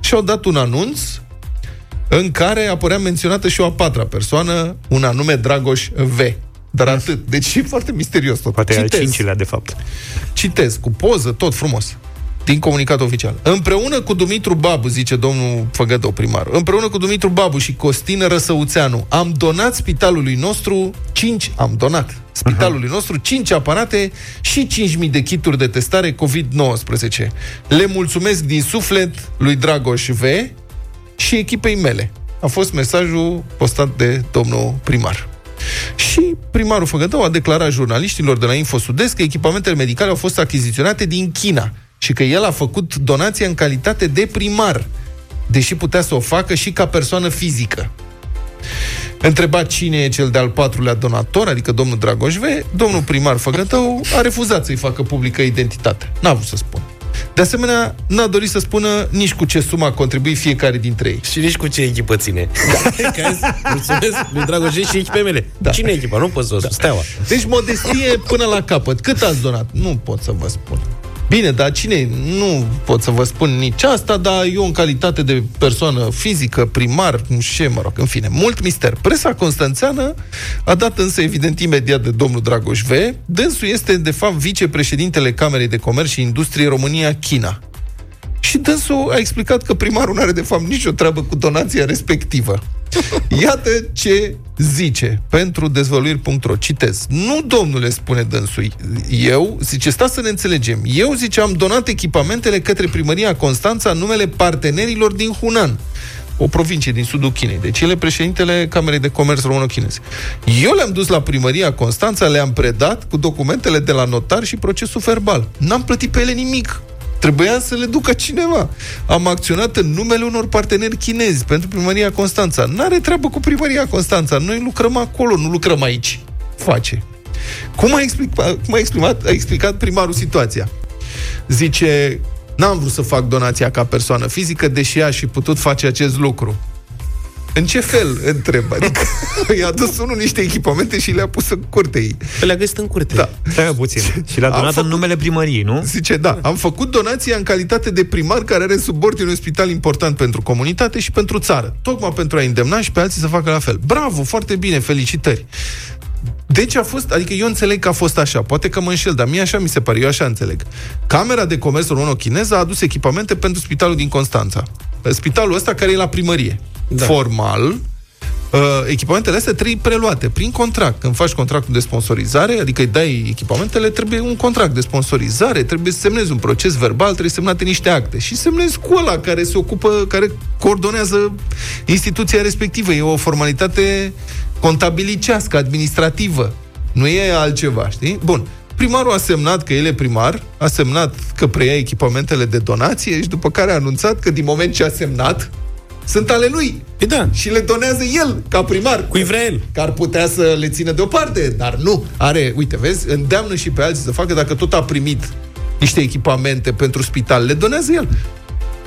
Și au dat un anunț în care apărea menționată și o a patra persoană, un anume Dragoș V. Dar atât. Deci e foarte misterios tot. Poate e al Citez. cincilea, de fapt. Citez, cu poză, tot frumos. Din comunicat oficial. Împreună cu Dumitru Babu, zice domnul Făgădău, primar, împreună cu Dumitru Babu și Costin Răsăuțeanu, am donat spitalului nostru 5, am donat spitalului nostru 5 aparate și 5.000 de kituri de testare COVID-19. Le mulțumesc din suflet lui Dragoș V și echipei mele. A fost mesajul postat de domnul primar. Și primarul Făgătău a declarat jurnaliștilor de la Info Sud-Est că echipamentele medicale au fost achiziționate din China și că el a făcut donația în calitate de primar, deși putea să o facă și ca persoană fizică. Întrebat cine e cel de-al patrulea donator, adică domnul Dragoș V, domnul primar Făgătău a refuzat să-i facă publică identitatea. N-a vrut să spună. De asemenea, n-a dorit să spună nici cu ce sumă a contribuit fiecare dintre ei. Și nici cu ce echipă ține. Da. Mulțumesc lui Dragoș și echipele mele. Da. Cine e echipa? Nu pot să o da. Steaua. Deci modestie până la capăt. Cât ați donat? Nu pot să vă spun. Bine, dar cine? Nu pot să vă spun nici asta, dar eu în calitate de persoană fizică, primar, nu știu mă rog, în fine, mult mister. Presa constanțeană a dat însă evident imediat de domnul Dragoș V. Dânsul este, de fapt, vicepreședintele Camerei de Comerț și Industrie România-China. Și dânsul a explicat că primarul nu are de fapt nicio treabă cu donația respectivă. Iată ce zice pentru dezvăluiri.ro. Citez. Nu, domnule, spune dânsul. Eu, zice, sta să ne înțelegem. Eu, zice, am donat echipamentele către primăria Constanța în numele partenerilor din Hunan o provincie din sudul Chinei. Deci el e președintele Camerei de Comerț Româno-Chineze. Eu le-am dus la primăria Constanța, le-am predat cu documentele de la notar și procesul verbal. N-am plătit pe ele nimic. Trebuia să le ducă cineva. Am acționat în numele unor parteneri chinezi pentru primăria Constanța. N-are treabă cu primăria Constanța. Noi lucrăm acolo, nu lucrăm aici. Face. Cum a explicat, cum a exprimat, a explicat primarul situația? Zice, n-am vrut să fac donația ca persoană fizică, deși aș fi putut face acest lucru. În ce fel? Întreb. Adică i-a dus unul niște echipamente și le-a pus în curte ei. Pe le-a găsit în curte. Da. Stai puțin. Și le-a donat făcut, în numele primăriei, nu? Zice, da. Am făcut donația în calitate de primar care are sub ordine un spital important pentru comunitate și pentru țară. Tocmai pentru a îndemna și pe alții să facă la fel. Bravo, foarte bine, felicitări. Deci a fost, adică eu înțeleg că a fost așa, poate că mă înșel, dar mie așa mi se pare, eu așa înțeleg. Camera de Comerț româno-chineză a adus echipamente pentru spitalul din Constanța. Spitalul ăsta care e la primărie da. formal, uh, echipamentele astea trebuie preluate prin contract. Când faci contractul de sponsorizare, adică îi dai echipamentele, trebuie un contract de sponsorizare, trebuie să semnezi un proces verbal, trebuie semnate niște acte. Și semnezi cu ăla care se ocupă, care coordonează instituția respectivă. E o formalitate contabilicească, administrativă. Nu e altceva, știi? Bun. Primarul a semnat că el e primar, a semnat că preia echipamentele de donație și după care a anunțat că din moment ce a semnat, sunt ale lui. E da. Și le donează el, ca primar. Cui vrea el. Că ar putea să le țină deoparte, dar nu. Are, uite, vezi, îndeamnă și pe alții să facă, dacă tot a primit niște echipamente pentru spital, le donează el.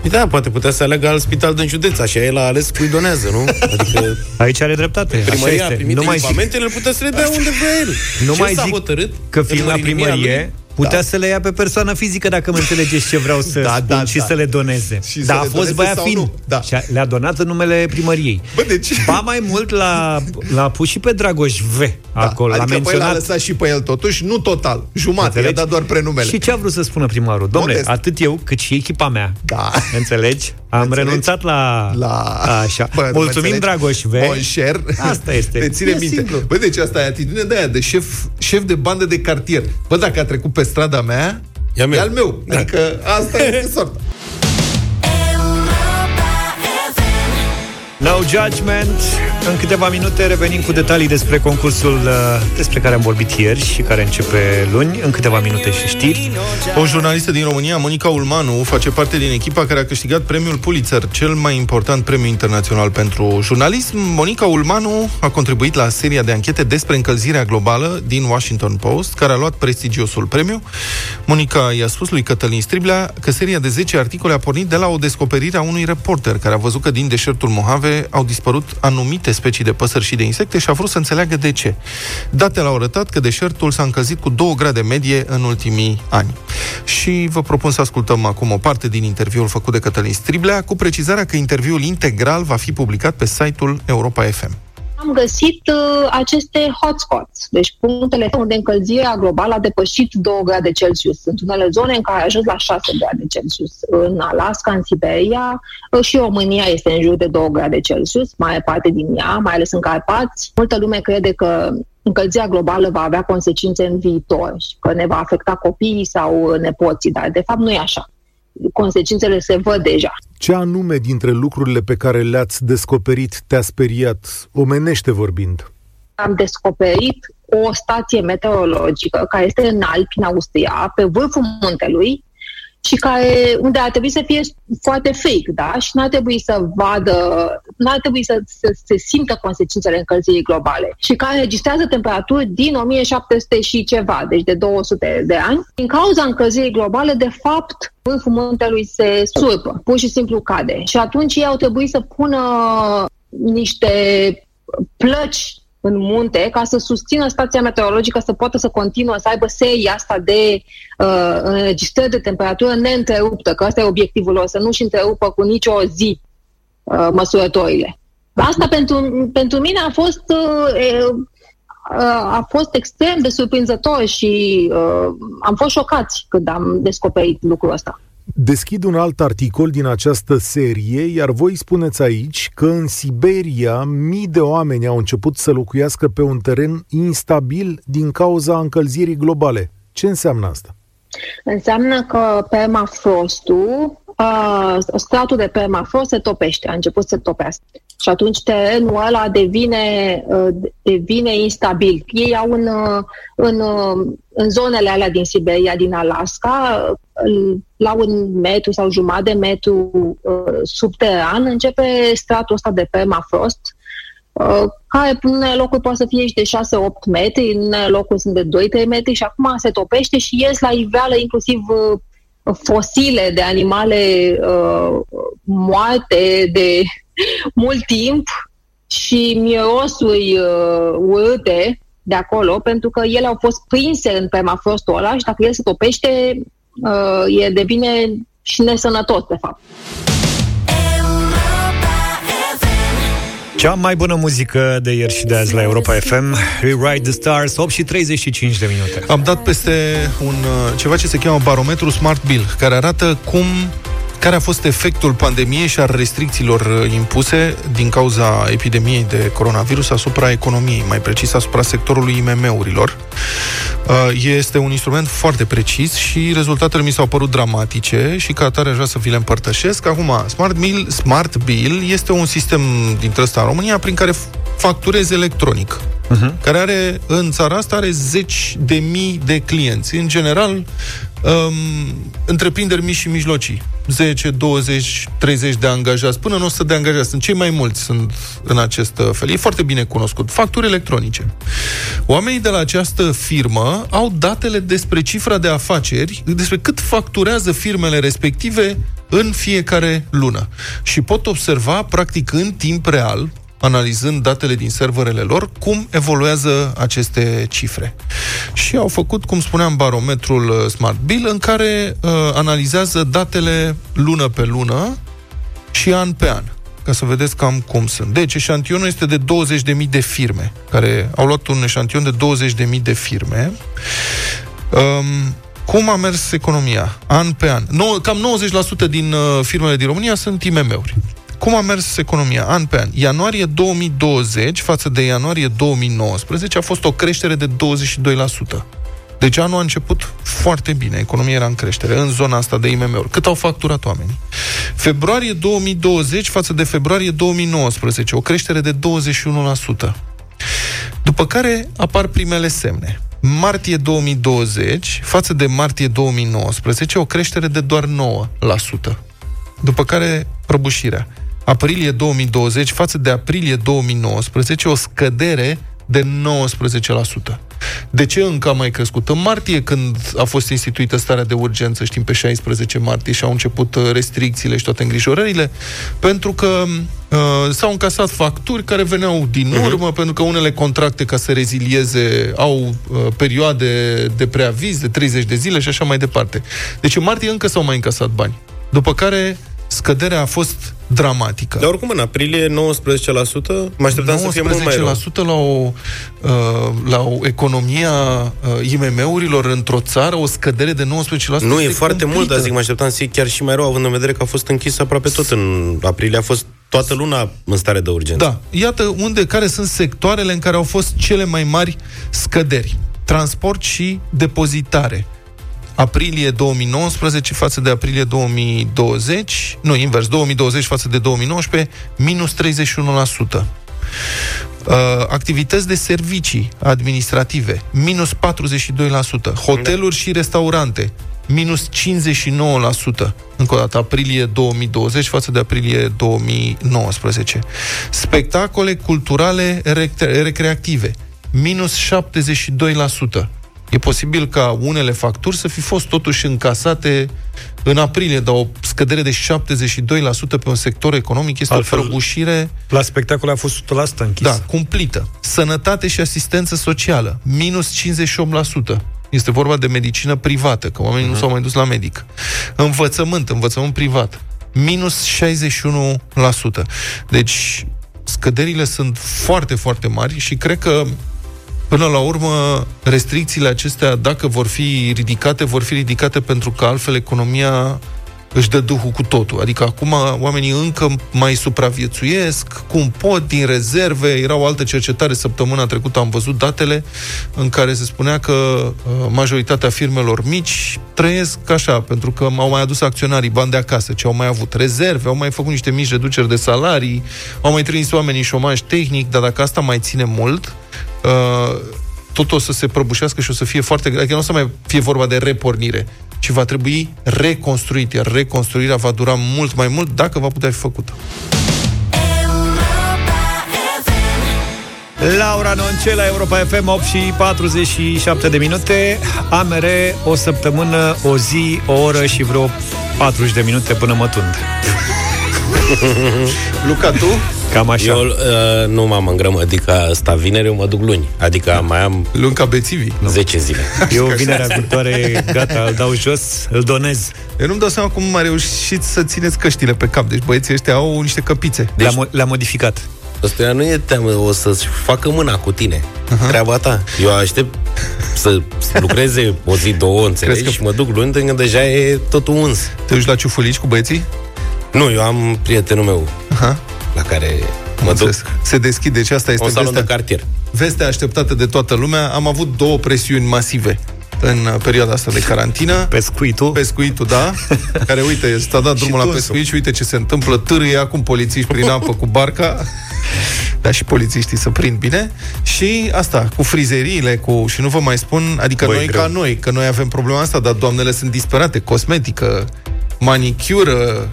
Păi da, poate putea să aleagă alt spital din județ, așa el a ales cui donează, nu? Adică... Aici are dreptate. Primăria a primit nu mai echipamentele, zic... putea să le dea unde vrea el. Nu Ce mai zic hotărât că fiind la primărie, Putea da. să le ia pe persoană fizică, dacă mă înțelegeți ce vreau să da, spun, da, și da. să le doneze. Și da, a fost băia fin. Da. Și le-a donat în numele primăriei. Bă, deci... Ba mai mult l-a, l-a pus și pe Dragoș V. Da. Acolo. Adică l-a menționat... l-a lăsat și pe el totuși, nu total. Jumate, i-a dat doar prenumele. Și ce a vrut să spună primarul? Domnule, atât eu, cât și echipa mea. Da. Înțelegi? Am Înțelegi? renunțat la... la... Așa. Bă, Mulțumim, Dragoș V. Bon share. Asta este. Te ține e minte. Simplu. Bă, deci asta e atitudine de aia, de șef, șef de bandă de cartier. Bă, dacă a trecut pe strada mea, E, meu. e al meu. Da. Adică asta este sorta. No Judgment. În câteva minute revenim cu detalii despre concursul uh, despre care am vorbit ieri și care începe luni. În câteva minute și știri. O jurnalistă din România, Monica Ulmanu, face parte din echipa care a câștigat premiul Pulitzer, cel mai important premiu internațional pentru jurnalism. Monica Ulmanu a contribuit la seria de anchete despre încălzirea globală din Washington Post, care a luat prestigiosul premiu. Monica i-a spus lui Cătălin Striblea că seria de 10 articole a pornit de la o descoperire a unui reporter care a văzut că din deșertul Mojave au dispărut anumite specii de păsări și de insecte și a vrut să înțeleagă de ce. Datele au arătat că deșertul s-a încălzit cu 2 grade medie în ultimii ani. Și vă propun să ascultăm acum o parte din interviul făcut de Cătălin Striblea, cu precizarea că interviul integral va fi publicat pe site-ul Europa FM am găsit uh, aceste hotspots, deci punctele unde încălzirea globală a depășit 2 grade Celsius. Sunt unele zone în care a ajuns la 6 grade Celsius. În Alaska, în Siberia uh, și România este în jur de 2 grade Celsius, mai parte din ea, mai ales în Carpați. Multă lume crede că încălzirea globală va avea consecințe în viitor și că ne va afecta copiii sau nepoții, dar de fapt nu e așa consecințele se văd deja. Ce anume dintre lucrurile pe care le-ați descoperit te-a speriat, omenește vorbind? am descoperit o stație meteorologică care este în Alpi, în Austria, pe vârful muntelui, și care, unde ar trebui să fie foarte fake, da? Și nu ar trebui să vadă, nu ar trebui să, să se simtă consecințele încălzirii globale și care registrează temperaturi din 1700 și ceva, deci de 200 de ani. Din cauza încălzirii globale, de fapt, vârful muntelui se surpă, pur și simplu cade. Și atunci ei au trebuit să pună niște plăci în munte ca să susțină stația meteorologică să poată să continuă să aibă seria asta de uh, înregistrări de temperatură neîntreruptă, că asta e obiectivul lor, să nu-și întrerupă cu nicio zi uh, măsurătorile. Asta pentru, pentru mine a fost uh, uh, a fost extrem de surprinzător și uh, am fost șocați când am descoperit lucrul ăsta. Deschid un alt articol din această serie, iar voi spuneți aici că în Siberia mii de oameni au început să locuiască pe un teren instabil din cauza încălzirii globale. Ce înseamnă asta? Înseamnă că permafrostul, uh, stratul de permafrost se topește, a început să topească. Și atunci terenul ăla devine, uh, devine instabil. Ei au în, uh, în, uh, în zonele alea din Siberia, din Alaska, la un metru sau jumătate de metru subteran, începe stratul ăsta de permafrost, care în unele locuri poate să fie și de 6-8 metri, în unele locuri sunt de 2-3 metri și acum se topește și ies la iveală inclusiv fosile de animale uh, moarte de mult timp și mirosuri uh, urâte de acolo, pentru că ele au fost prinse în permafrostul ăla și dacă el se topește, uh, e devine și nesănătos, de fapt. Cea mai bună muzică de ieri și de azi la Europa FM Rewrite the Stars, 8 și 35 de minute. Am dat peste un, uh, ceva ce se cheamă barometru Smart Bill Care arată cum care a fost efectul pandemiei și a restricțiilor uh, impuse din cauza epidemiei de coronavirus asupra economiei, mai precis asupra sectorului IMM-urilor. Uh, este un instrument foarte precis și rezultatele mi s-au părut dramatice și ca atare aș vrea să vi le împărtășesc. Acum, Smart Bill, Smart Bill este un sistem dintre ăsta în România prin care facturezi electronic uh-huh. care are, în țara asta, are zeci de mii de clienți. În general, um, întreprinderi mici și mijlocii. 10, 20, 30 de angajați, până în 100 de angajați. Sunt cei mai mulți sunt în acest fel. E foarte bine cunoscut. Facturi electronice. Oamenii de la această firmă au datele despre cifra de afaceri, despre cât facturează firmele respective în fiecare lună. Și pot observa, practic, în timp real, analizând datele din serverele lor, cum evoluează aceste cifre. Și au făcut, cum spuneam, barometrul uh, Smart Bill, în care uh, analizează datele lună pe lună și an pe an ca să vedeți cam cum sunt. Deci, eșantionul este de 20.000 de firme, care au luat un eșantion de 20.000 de firme. Um, cum a mers economia? An pe an. No, cam 90% din uh, firmele din România sunt IMM-uri. Cum a mers economia an pe an? Ianuarie 2020 față de ianuarie 2019 a fost o creștere de 22%. Deci anul a început foarte bine, economia era în creștere, în zona asta de IMM-uri. Cât au facturat oamenii? Februarie 2020 față de februarie 2019, o creștere de 21%. După care apar primele semne. Martie 2020 față de martie 2019, o creștere de doar 9%. După care prăbușirea aprilie 2020 față de aprilie 2019 o scădere de 19%. De ce încă a mai crescut? În martie, când a fost instituită starea de urgență, știm, pe 16 martie și au început uh, restricțiile și toate îngrijorările, pentru că uh, s-au încasat facturi care veneau din uh-huh. urmă, pentru că unele contracte, ca să rezilieze, au uh, perioade de preaviz de 30 de zile și așa mai departe. Deci în martie încă s-au mai încasat bani. După care scăderea a fost dramatică. Dar oricum, în aprilie, 19%, mă așteptam 19% să fie mult mai rău. la o, uh, la o economie a uh, IMM-urilor într-o țară, o scădere de 19%. Nu, e foarte cumplită. mult, dar zic, mă așteptam să fie chiar și mai rău, având în vedere că a fost închis aproape tot în aprilie, a fost toată luna în stare de urgență. Da. Iată unde, care sunt sectoarele în care au fost cele mai mari scăderi. Transport și depozitare aprilie 2019 față de aprilie 2020, nu, invers, 2020 față de 2019, minus 31%. Uh, activități de servicii administrative, minus 42%. Hoteluri și restaurante, minus 59%. Încă o dată, aprilie 2020 față de aprilie 2019. Spectacole culturale recre- recreative, minus 72%. E posibil ca unele facturi să fi fost totuși încasate în aprilie, dar o scădere de 72% pe un sector economic este Altfel, o prăbușire La spectacole a fost 100% închis. da, cumplită. Sănătate și asistență socială, minus 58%. Este vorba de medicină privată, că oamenii uh-huh. nu s-au mai dus la medic. Învățământ, învățământ privat, minus 61%. Deci, scăderile sunt foarte, foarte mari și cred că Până la urmă, restricțiile acestea, dacă vor fi ridicate, vor fi ridicate pentru că altfel economia își dă duhul cu totul. Adică acum oamenii încă mai supraviețuiesc, cum pot, din rezerve. Era o altă cercetare săptămâna trecută, am văzut datele, în care se spunea că uh, majoritatea firmelor mici trăiesc așa, pentru că au mai adus acționarii bani de acasă, ce au mai avut rezerve, au mai făcut niște mici reduceri de salarii, au mai trimis oamenii în șomaj tehnic, dar dacă asta mai ține mult, uh, tot o să se prăbușească și o să fie foarte greu. Adică nu o să mai fie vorba de repornire, ci va trebui reconstruit, iar reconstruirea va dura mult mai mult dacă va putea fi făcută. Laura Nonce la Europa FM 8 și 47 de minute AMR o săptămână, o zi, o oră și vreo 40 de minute până mă tund Luca, tu? Cam așa Eu uh, nu m-am îngrămădit ca asta vineri, eu mă duc luni. Adică mai am Luni ca bețivii. 10 zile. Eu vinerea viitoare, gata, îl dau jos, îl donez Eu nu-mi dau seama cum mai reușit să țineți căștile pe cap. Deci băieții ăștia au niște căpițe. deci... le-am, le-am modificat Ăsta nu e teamă, o să-ți facă mâna cu tine. Uh-huh. Treaba ta. Eu aștept să lucreze o zi, două, înțelegi? că- Și mă duc luni, când deja e totul uns. Te duci la ciufulici cu băieții? Nu, eu am prietenul meu Aha. La care mă duc. Înțeles. Se deschide, deci asta este Un salon de vestea, cartier. vestea așteptată de toată lumea. Am avut două presiuni masive în uh, perioada asta de carantină. Pescuitul Pescuitul, da, care, uite, s-a dat drumul la tunsul. pescuit și uite ce se întâmplă. Târâie acum polițiști prin apă cu barca. Da, și polițiștii să prind bine. Și asta, cu frizeriile, cu... și nu vă mai spun, adică Băi, noi greu. ca noi, că noi avem problema asta, dar doamnele sunt disperate, cosmetică, manicură,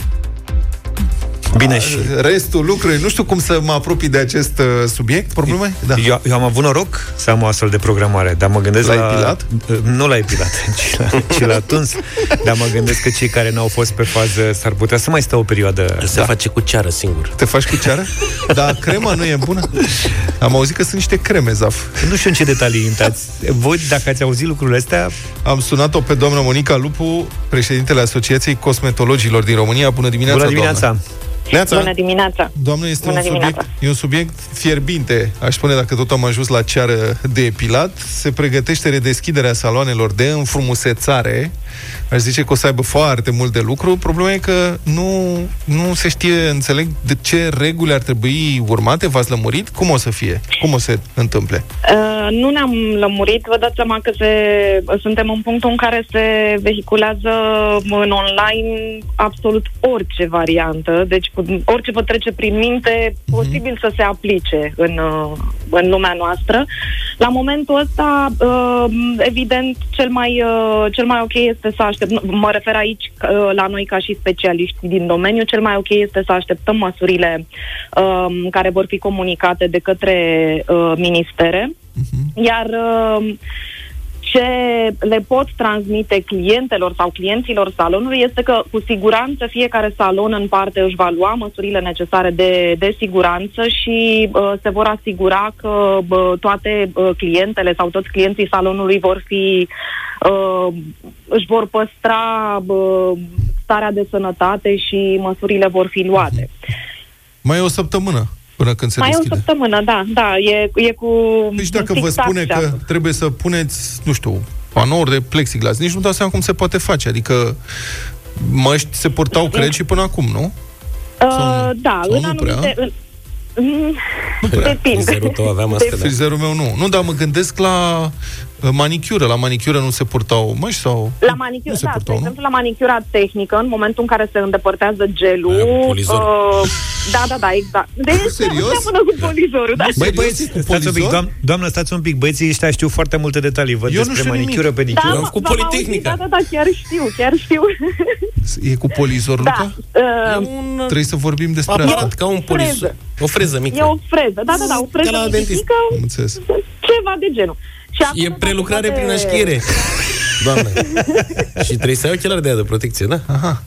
Bine și restul lucrurilor. Nu știu cum să mă apropii de acest uh, subiect. Probleme? Da. eu, eu am avut noroc să am o astfel de programare, dar mă gândesc L-ai la... epilat? Nu l-ai epilat, ci la, ci la tuns. Dar mă gândesc că cei care n-au fost pe fază s-ar putea să mai stă o perioadă... Se face cu ceară singur. Te faci cu ceară? Dar crema nu e bună? Am auzit că sunt niște creme, Zaf. Nu știu în ce detalii intrați. Voi, dacă ați auzit lucrurile astea, Am sunat-o pe doamna Monica Lupu, președintele Asociației Cosmetologilor din România. Bună dimineața, bună dimineața! Doamnă. Neața. Bună dimineața! Doamnă, este Bună un subiect, dimineața. e un subiect fierbinte, aș spune, dacă tot am ajuns la ceară de epilat. Se pregătește redeschiderea saloanelor de înfrumusețare. Aș zice că o să aibă foarte mult de lucru. Problema e că nu, nu se știe, înțeleg, de ce reguli ar trebui urmate. V-ați lămurit? Cum o să fie? Cum o să se întâmple? Uh, nu ne-am lămurit, vă dați seama că se, suntem în punctul în care se vehiculează în online absolut orice variantă, deci cu- orice vă trece prin minte, posibil să se aplice în, uh, în lumea noastră. La momentul ăsta, uh, evident, cel mai, uh, cel mai ok este să așteptăm, mă refer aici uh, la noi ca și specialiști din domeniu, cel mai ok este să așteptăm măsurile um, care vor fi comunicate de către uh, ministere, iar uh, ce le pot transmite clientelor sau clienților salonului este că cu siguranță fiecare salon în parte își va lua măsurile necesare de, de siguranță și uh, se vor asigura că bă, toate uh, clientele sau toți clienții salonului vor fi uh, își vor păstra bă, starea de sănătate și măsurile vor fi luate. Mai e o săptămână până când se Mai e o deschide. săptămână, da, da, e, e cu Deci dacă vă fix spune așa. că trebuie să puneți, nu știu, panouri de plexiglas, nici nu dau seama cum se poate face. Adică măști se purtau, cred, și până acum, nu? Uh, Sau- da, sau în nu anumite... prea? În, Mm, Frizerul Depinde. tău avea mască, da. Frizerul meu nu. Nu, dar mă gândesc la Manicură, la manicură nu se purtau măști sau... La manicură, nu se da, purtau, de nu? exemplu, la manicura tehnică, în momentul în care se îndepărtează gelul... Aia, polizor. Uh, da, da, da, exact. De Serios? seamănă cu polizorul, da. Băi, Serios? băieți, Cu stați un pic, polizor? doam- doamnă, stați un pic, băieții ăștia știu foarte multe detalii, văd Eu nu despre știu nimic. manicură, pedicură. am m- făcut v-am Politehnica. auzit, Da, da, da, chiar știu, chiar știu. E cu polizor, da. Luca? Uh, Un Trebuie să vorbim despre aparat asta. ca un polizor. freză. O freză mică. e o freză, da, da, da, o freză Ca la dentist. mică, Am înțeles. ceva de genul. Și acolo E s-a prelucrare apucat prin de- așchiere. Doamne. și trebuie să ai ochelari de aia de protecție, da? Aha.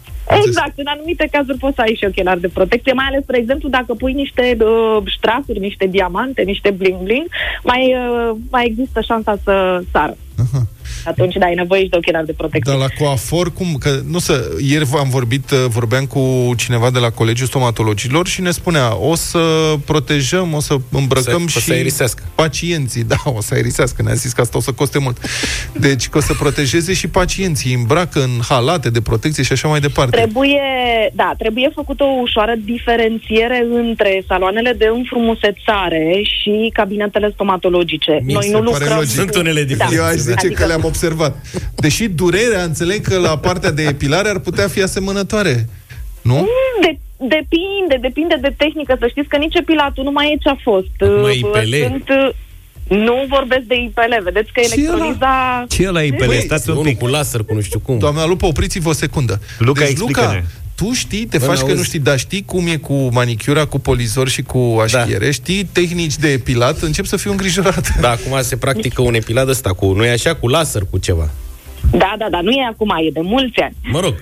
Exact, în anumite cazuri poți să ai și ochelari de protecție, mai ales, spre exemplu, dacă pui niște uh, strasuri, niște diamante, niște bling-bling, mai, uh, mai există șansa să sară. Aha. Atunci, da, ai nevoie și de ochelari de protecție. Dar la coafor, cum? Că, nu să, ieri am vorbit, uh, vorbeam cu cineva de la Colegiul Stomatologilor și ne spunea, o să protejăm, o să îmbrăcăm Să- o și să aerisească. pacienții. Da, o să aerisească, ne-a zis că asta o să coste mult. Deci că o să protejeze și pacienții, îmbracă în halate de protecție și așa mai departe. Trebuie, da, trebuie făcută o ușoară diferențiere între saloanele de înfrumusețare și cabinetele stomatologice. Mi Noi se nu pare lucrăm logic. cu- Sunt unele Da. diferențe. Eu aș zice Adică- că le-am observat. Deși durerea, înțeleg că la partea de epilare ar putea fi asemănătoare. Nu? Mm, De, depinde, depinde de tehnică. Să știți că nici epilatul nu mai e ce a fost. Acum Uh, IPL. Sunt, uh, nu vorbesc de IPL. Vedeți că Ce e electroliza... Ce e la IPL? Băi, Stați un Unul pic. cu laser, cu nu știu cum. Doamna Lupa, opriți-vă o secundă. Luca, deci, explică-ne. Luca, tu știi, te Bă, faci că n-auzi. nu știi, dar știi cum e cu manicura, cu polizor și cu așchiere, da. știi tehnici de epilat, încep să fiu îngrijorat. Da, acum se practică un epilat ăsta cu, nu e așa, cu laser, cu ceva. Da, da, da, nu e acum, e de mulți ani. Mă rog,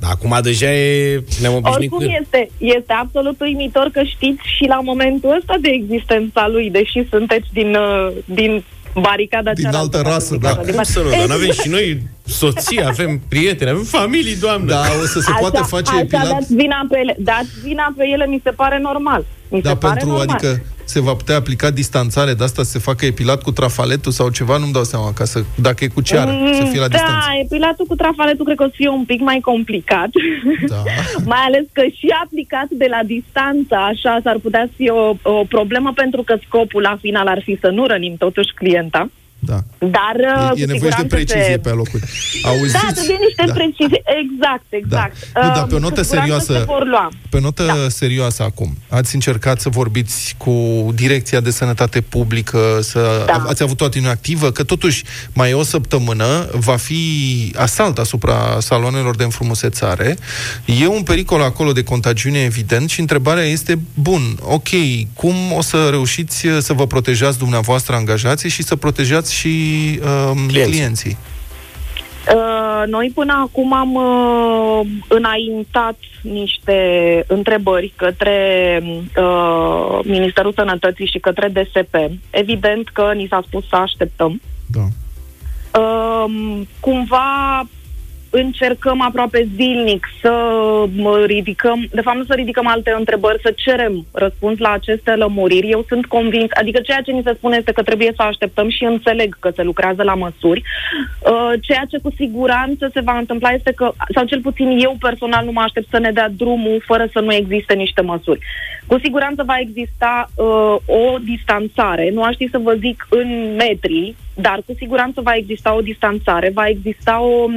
dar acum deja e, ne-am obișnuit Oricum cu... este, este absolut uimitor că știți și la momentul ăsta de existența lui, deși sunteți din, uh, din baricada Din cealaltă, altă ca rasă, să zic da. așa, din Cum bar- să nu, dar n-avem și noi soții, avem prieteni, avem familii, doamne. Da, o să se Așa- poate face așa epilat. dați vina pe ele. Dați vina pe ele, mi se pare normal. Mi Da, se pare pentru, normal. adică se va putea aplica distanțare de asta să se facă epilat cu trafaletul sau ceva, nu-mi dau seama, ca să, dacă e cu ceară, să fie la da, distanță. epilatul cu trafaletul cred că o să fie un pic mai complicat. Da. mai ales că și aplicat de la distanță, așa, s-ar putea fi o, o problemă pentru că scopul la final ar fi să nu rănim totuși clienta. Da. Dar uh, E, e cu nevoie și de siguranță precizie se... pe alocuri. Auziți? Da, trebuie niște Da. precizie. Exact, exact. Nu, dar pe o Uh, notă cu siguranță serioasă, Se vor lua. pe o notă da. serioasă acum, ați încercat să vorbiți cu Direcția de Sănătate Publică, să Da. ați avut o atitudine activă, că totuși mai e o săptămână va fi asalt asupra saloanelor de înfrumusețare. E un pericol acolo de contagiune evident și întrebarea este, bun, ok, cum o să reușiți să vă protejați dumneavoastră angajații și să protejați și uh, clienții. clienții? Uh, noi până acum am uh, înaintat niște întrebări către uh, Ministerul Sănătății și către DSP. Evident că ni s-a spus să așteptăm. Da. Uh, cumva încercăm aproape zilnic să mă ridicăm, de fapt nu să ridicăm alte întrebări, să cerem răspuns la aceste lămuriri. Eu sunt convins, adică ceea ce ni se spune este că trebuie să așteptăm și înțeleg că se lucrează la măsuri. Uh, ceea ce cu siguranță se va întâmpla este că, sau cel puțin eu personal nu mă aștept să ne dea drumul fără să nu existe niște măsuri. Cu siguranță va exista uh, o distanțare, nu aș ști să vă zic în metri, dar cu siguranță va exista o distanțare, va exista o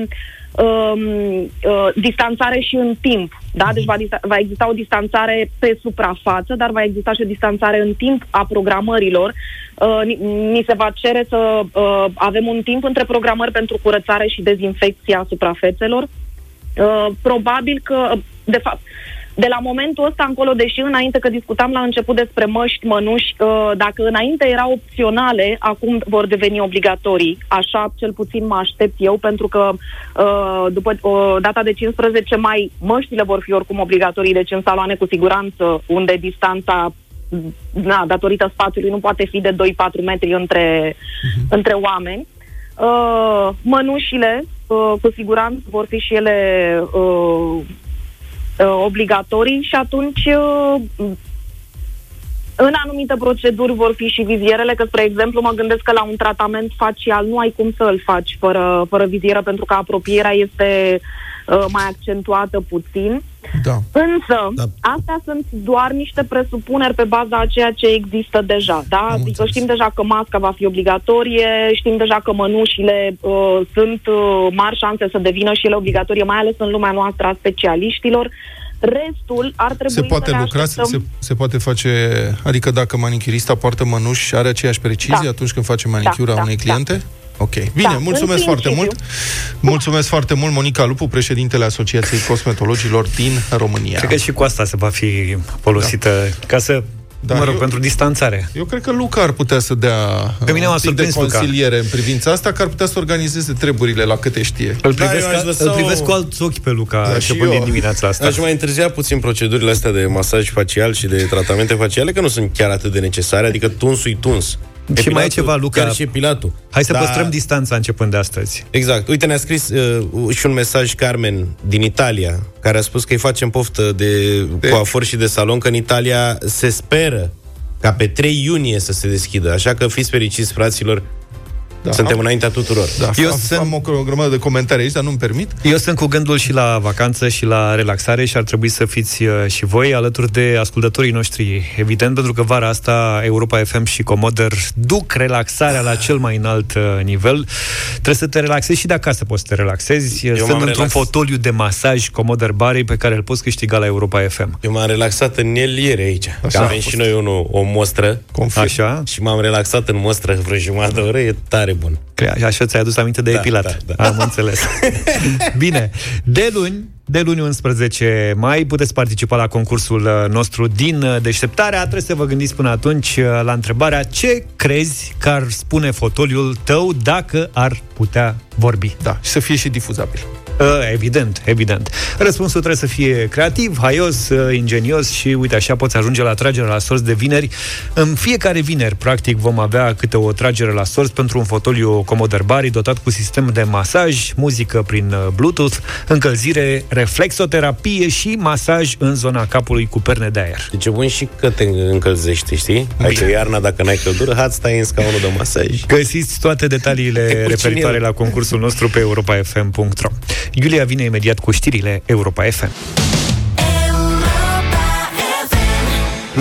um, uh, distanțare și în timp. Da? Deci va, dista- va exista o distanțare pe suprafață, dar va exista și o distanțare în timp a programărilor. Uh, ni, ni se va cere să uh, avem un timp între programări pentru curățare și dezinfecția suprafețelor. Uh, probabil că, de fapt, de la momentul ăsta încolo, deși înainte că discutam la început despre măști, mănuși, uh, dacă înainte erau opționale, acum vor deveni obligatorii. Așa cel puțin mă aștept eu, pentru că uh, după uh, data de 15 mai măștile vor fi oricum obligatorii, deci în saloane cu siguranță, unde distanța na, datorită spațiului nu poate fi de 2-4 metri între, uh-huh. între oameni. Uh, mănușile, uh, cu siguranță, vor fi și ele uh, uh, obligatorii și atunci uh, în anumite proceduri vor fi și vizierele, că, spre exemplu, mă gândesc că la un tratament facial nu ai cum să îl faci fără, fără vizieră, pentru că apropierea este uh, mai accentuată puțin. Da. Însă, da. astea sunt doar niște presupuneri pe baza a ceea ce există deja, da? Adică știm deja că masca va fi obligatorie, știm deja că mănușile uh, sunt uh, mari șanse să devină și ele obligatorie, mai ales în lumea noastră a specialiștilor. Restul ar trebui Se poate să ne lucra, se, așteptăm... se poate face, adică dacă manicurista poartă mănuși și are aceeași precizie Da. atunci când face manicura Da, da, unei da. Cliente? Ok. Bine, Da, mulțumesc în foarte principiu. mult. Mulțumesc foarte mult, Monica Lupu, președintele Asociației Cosmetologilor din România. Cred că și cu asta se va fi folosită ca să, Da, mă rog, eu- pentru distanțare. Eu cred că Luca ar putea să dea Pe mine un m-a pic de surprins Luca. consiliere în privința asta, că ar putea să organizeze treburile la câte știe. Îl Da, privesc, eu aș ca, lăsa îl o- privesc cu alți ochi pe Luca, Da, da, și începând eu. din dimineața asta. Aș mai întârzia puțin procedurile astea de masaj facial și de tratamente faciale, că nu sunt chiar atât de necesare, adică tunsul tuns. Și mai e ceva, Luca. Chiar și epilatul. Hai să Da. păstrăm distanța începând de astăzi. Exact. Uite, ne-a scris uh, și un mesaj Carmen din Italia, care a spus că îi facem poftă de, de coafor și de salon, că în Italia se speră ca pe 3 iunie să se deschidă. Așa că fiți fericiți, fraților, Da, suntem am- înaintea tuturor. Da, Eu eu am, sunt- am o, o grămadă de comentarii aici, dar nu-mi permit. Eu sunt cu gândul și la vacanță și la relaxare și ar trebui să fiți uh, și voi alături de ascultătorii noștri, evident, pentru că vara asta Europa FM și Comoder duc relaxarea la cel mai înalt uh, nivel. Trebuie să te relaxezi și de acasă poți să te relaxezi. m-am Sunt într-un relax- fotoliu de masaj Comoder Barei pe care îl poți câștiga la Europa FM. Eu m-am relaxat în el ieri aici. Așa Așa a avem fost. și noi unul, o mostră. Confirm. Așa? Și m-am relaxat în mostră vreo jumătate de oră, e tare bun. Cre- Așa ți-ai adus aminte de Da, epilat. da, da. Am înțeles. Bine. De luni, de luni 11 mai, puteți participa la concursul uh, nostru din uh, deșteptarea. Trebuie să vă gândiți până atunci uh, la întrebarea ce crezi că ar spune fotoliul tău dacă ar putea vorbi. Da, și să fie și difuzabil. Uh, Evident, evident. Răspunsul trebuie să fie creativ, haios, uh, ingenios și uite așa poți ajunge la tragerea la sorți de vineri. În fiecare vineri, practic, vom avea câte o tragere la sorți pentru un fotoliu Commodore Bari dotat cu sistem de masaj, muzică prin uh, Bluetooth, încălzire, reflexoterapie și masaj în zona capului cu perne de aer. Deci e bun și că te încălzești, știi? Adică iarna, dacă n-ai căldură, hai stai în scaunul de masaj. Găsiți toate detaliile puțin referitoare el. la concursul nostru pe europafm.ro. Iulia vine imediat cu știrile Europa FM.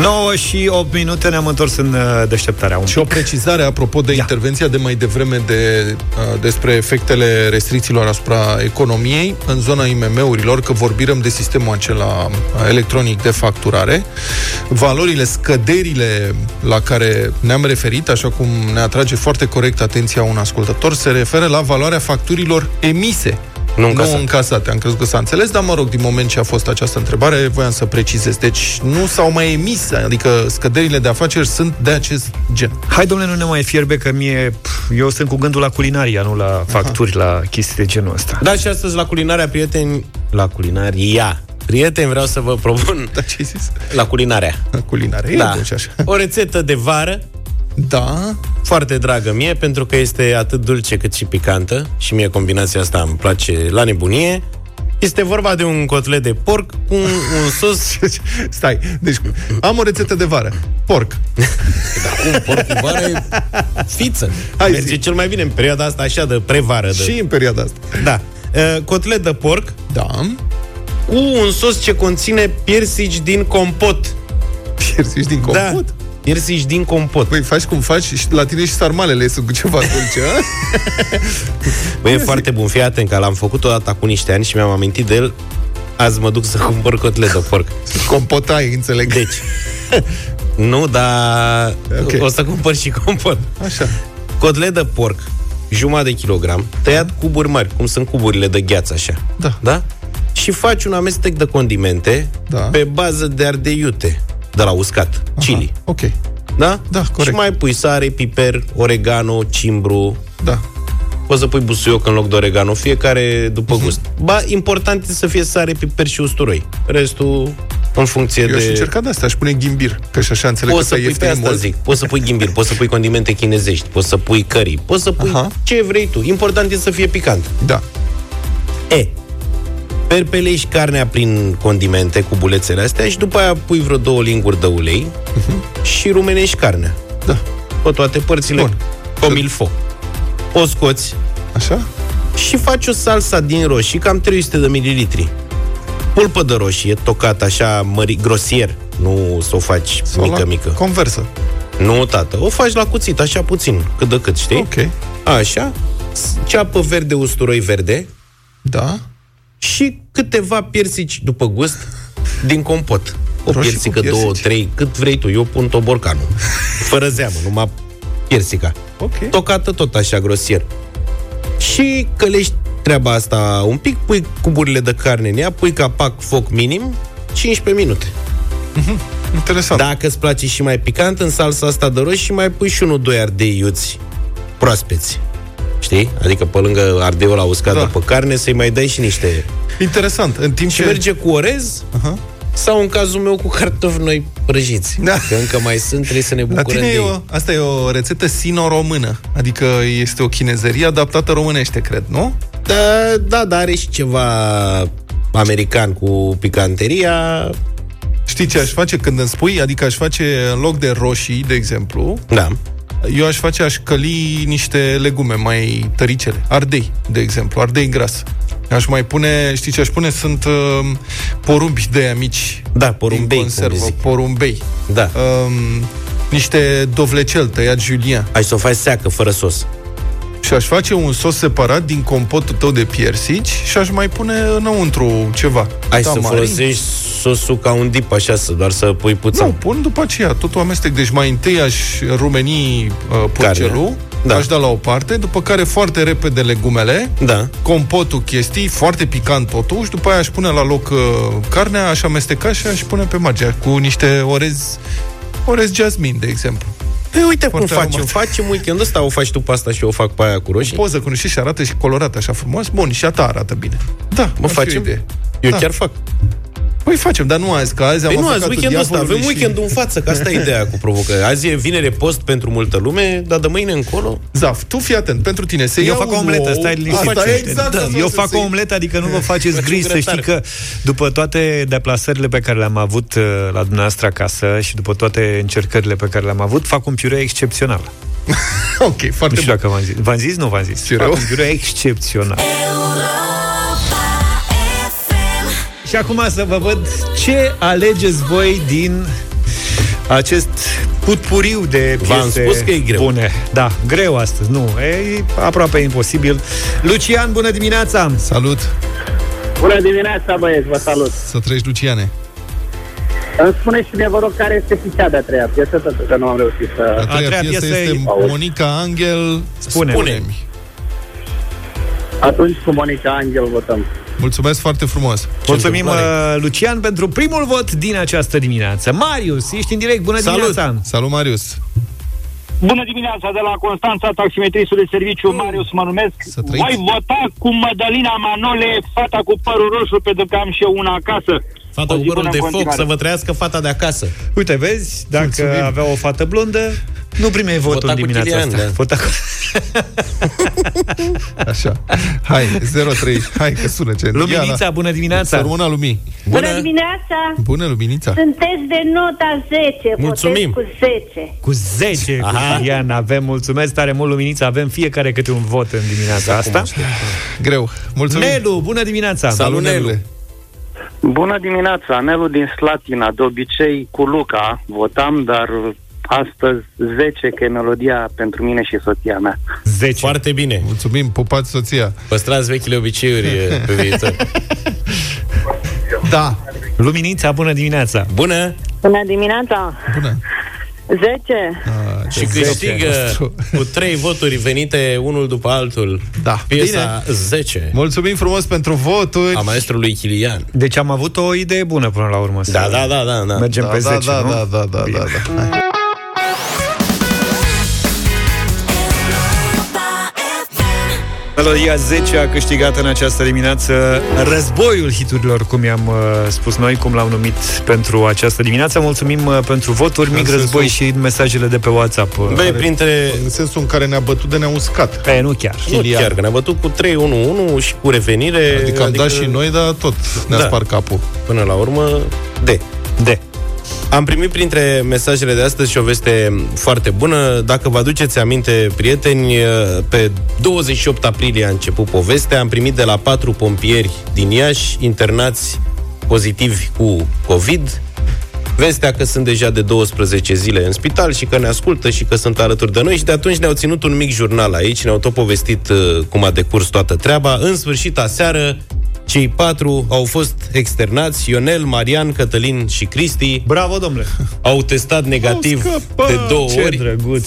9 și 8 minute ne-am întors în uh, deșteptarea. Un Și o precizare apropo de intervenția de mai devreme de, uh, despre efectele restricțiilor asupra economiei în zona IMM-urilor, că vorbim de sistemul acela uh, electronic de facturare. Valorile, scăderile la care ne-am referit, așa cum ne atrage foarte corect atenția un ascultător, se referă la valoarea facturilor emise. Nu încasate. Nu încasate. Am crezut că s-a înțeles, dar mă rog, din moment ce a fost această întrebare, voiam să precizez. Deci nu s-au mai emis, adică scăderile de afaceri sunt de acest gen. Hai, domnule, nu ne mai fierbe că mie... pf, Eu sunt cu gândul la culinaria, nu la facturi, la chestii de genul ăsta. Da, și astăzi la culinarea, prieteni, la culinaria, prieteni, vreau să vă propun Da, ce ai zis? la culinarea. La culinare, e Da. bun și așa. O rețetă de vară, Da, foarte dragă mie, pentru că este atât dulce cât și picantă și mie combinația asta îmi place la nebunie. Este vorba de un cotlet de porc cu un, un sos... stai. Deci, am o rețetă de vară. Porc. Dar cum porc cu vară e fiță. Hai, Merge zi. cel mai bine în perioada asta așa de prevară. De... Și în perioada asta. Da. Uh, Cotlet de porc Da. cu un sos ce conține piersici din compot. Piersici din compot? Da. Piersici din compot. Păi faci cum faci și la tine și sarmalele sunt cu ceva dulce, a? Băi, e foarte bun. Fii atent că l-am făcut odată cu niște ani și mi-am amintit de el. Azi mă duc să cumpăr cotlet de porc. Compotai, înțeleg. Deci, nu, dar Ok. okay. o să cumpăr și compot. Așa. Cotlet de porc, jumătate de kilogram, tăiat cuburi mari, cum sunt cuburile de gheață, așa. Da. Da? Și faci un amestec de condimente Da. pe bază de ardei iute, de la uscat, chili. Ok. Da? Da, corect. Și mai pui sare, piper, oregano, cimbru, Da. Poți să pui busuioc în loc de oregano, fiecare după gust. Ba, important e să fie sare, piper și usturoi. Restul în funcție Eu de... aș încerca de asta, aș pune ghimbir, că și așa înțeleg Poți că să ăsta pui pe ieftin asta mult. zic. Poți să pui ghimbir, poți să pui condimente chinezești, poți să pui curry, poți să pui Aha. ce vrei tu. Important e să fie picant. Da. E, perpelești carnea prin condimente cu bulețele astea și după aia pui vreo două linguri de ulei și rumenești carnea. Da. Pe toate părțile, Bun. cum il faut. O scoți, Așa? și faci o salsa din roșii, cam 300 de mililitri. Pulpă de roșie, tocată așa mări, grosier, nu să o faci Sau mică, la mică. Conversă. Nu, tată, o faci la cuțit, așa puțin, cât de cât, știi? Ok. Așa, s- ceapă verde, usturoi verde Da. Și câteva piersici după gust din compot. O Roșii piersică, cu piersici. două, trei, cât vrei tu. Eu pun toborcanul. Fără zeamă, numai piersica. Ok. Tocată tot așa grosier. Și călești treaba asta un pic, pui cuburile de carne în ea, pui capac, foc minim, 15 minute. Interesant. Dacă îți place și mai picant, în salsa asta de roșii mai pui și unul, doi ardei iuți proaspeți. Știi? Adică pe lângă ardeiul la uscat Da. da. pe carne, să-i mai dai și niște... Interesant. În timp Și ce... merge cu orez Aha. sau în cazul meu cu cartofi noi prăjiți. Da. Că încă mai sunt, trebuie să ne La bucurăm tine de e ei. o, asta e o rețetă sino-română. Adică este o chinezerie adaptată românește, cred, nu? Da, da, dar are și ceva american cu picanteria. Știi ce aș face când îmi spui? Adică aș face, în loc de roșii, de exemplu, Da. Eu aș face, aș căli niște legume mai tăricele. Ardei, de exemplu, ardei gras. Aș mai pune, știi ce aș pune? Sunt uh, porumbi de aia mici. Da, porumbei, din cum le conservă, zic. porumbei. Da. Um, niște dovlecel tăiat julien. Ai să o faci seacă, fără sos. Și aș face un sos separat din compotul tău de piersici și aș mai pune înăuntru ceva. Ai să Tamarin. folosești sosul ca un dip, așa, să doar să pui puțin. Nu, pun după aceea, totul amestec. Deci mai întâi aș rumeni uh, purcelul, Da. aș da la o parte, după care foarte repede legumele, Da. compotul chestii, foarte picant totul, și după aia aș pune la loc uh, carnea, aș amesteca și aș pune pe margine cu niște orez, orez jasmin, de exemplu. Păi uite Foarte cum facem. aromat. Facem weekend ăsta, o faci tu pe asta și eu o fac pe aia cu roșii. Poză cu niște și arată și colorat așa frumos. Bun, și a ta arată bine. Da, Mă ar fi o facem? idee. Eu Da. chiar fac. Păi facem, dar nu azi, că azi am Păi nu, azi, avocatul weekendul ăsta, avem diavolului și- weekendul în față, că asta e ideea cu provocări. Azi e vinere post pentru multă lume, dar de mâine încolo... Zaf, tu fii atent, pentru tine se Eu ia fac o un omletă, ou, stai liniștit. Asta e exact da, asta eu o să fac se- o omletă, adică nu vă faceți Faci griji un să știi grătar. că după toate deplasările pe care le-am avut uh, la dumneavoastră acasă și după toate încercările pe care le-am avut, fac un piure excepțional. Ok, Nu foarte știu bun. dacă v-am zis. V-am zis? Nu v-am zis. Piureu? Fac un piure excepțional. Și acum să vă văd ce alegeți voi din acest putpuriu de piese V-am spus că e greu. bune. Da, greu astăzi, nu, e aproape imposibil. Lucian, bună dimineața! Salut! Bună dimineața, băieți, vă salut. Să trăiești, Luciane. Îmi spuneți și ne vă rog care este cea de-a treia piesă, pentru că nu am reușit A să... treia, treia piesă piesă este e- Monica Angel. Spune. Spune-mi. Atunci cu Monica Angel votăm. Mulțumesc foarte frumos. Mulțumim, întâmplare. uh, Lucian, pentru primul vot din această dimineață. Marius, ești în direct, bună Salut! dimineața! Salut, Marius. Bună dimineața de la Constanța, taximetrisul de serviciu, Marius mă numesc. Să trăiți. Voi vota cu Mădălina Manole, fata cu părul roșu, pentru că am și eu una acasă. Fata O cu zi părul bună de în foc, continuare. să vă trăiască fata de acasă. Uite, vezi, dacă Mulțumim. avea o fată blondă, nu primeai votul Vota în cu dimineața Chilian, asta. da. Vota cu... Așa. Hai, 03. Hai că sună ce. Luminița, bună dimineața! Sărmâna lumii. Bună dimineața! Bună, Luminița. Sunteți de nota 10, Mulțumim. votez cu 10. Cu 10, cu Aha. Chilian, avem, mulțumesc tare mult, Luminița, avem fiecare câte un vot în dimineața asta. Greu. Mulțumim. Nelu, bună dimineața! Salut, Nelu. Nelule. Bună dimineața, Nelu din Slatina. De obicei cu Luca votam, dar astăzi 10, că e melodia pentru mine și soția mea. 10. Foarte bine. Mulțumim, pupați soția. Păstrați vechile obiceiuri e, pe viitor. Da. Luminița, bună dimineața! Bună! Bună dimineața! Bună. 10. Ah, Și câștigă cu trei voturi venite unul după altul Da. piesa 10 Mulțumim frumos pentru voturi. a maestrului Chilian. Deci am avut o idee bună până la urmă. să Da, da, da, da, da. Mergem Da, pe da, 10, da, nu? da, da, da, da, da. Hai. Melodia 10 a câștigat în această dimineață războiul hiturilor, cum i-am uh, spus noi, cum l-am numit pentru această dimineață. Mulțumim uh, pentru voturi, mic sensul- război și mesajele de pe WhatsApp. Uh, Băi, printre... În sensul în care ne-a bătut de ne-a uscat. Pe, nu chiar. Nu chiar, că ne-a bătut cu 3-1-1 și cu revenire. Adică am dat și noi, dar tot ne-a Da. spart capul. Până la urmă, de. De. Am primit printre mesajele de astăzi și o veste foarte bună. Dacă vă aduceți aminte, prieteni, pe 28 aprilie a început povestea. Am primit de la patru pompieri din Iași, internați pozitivi cu COVID. Vestea că sunt deja de 12 zile în spital și că ne ascultă și că sunt alături de noi și de atunci ne-au ținut un mic jurnal aici, ne-au tot povestit uh, cum a decurs toată treaba. În sfârșit, aseară, cei patru au fost externați, Ionel, Marian, Cătălin și Cristi. Bravo, domnule! Au testat negativ scăpat! de două Ce ori. drăguț!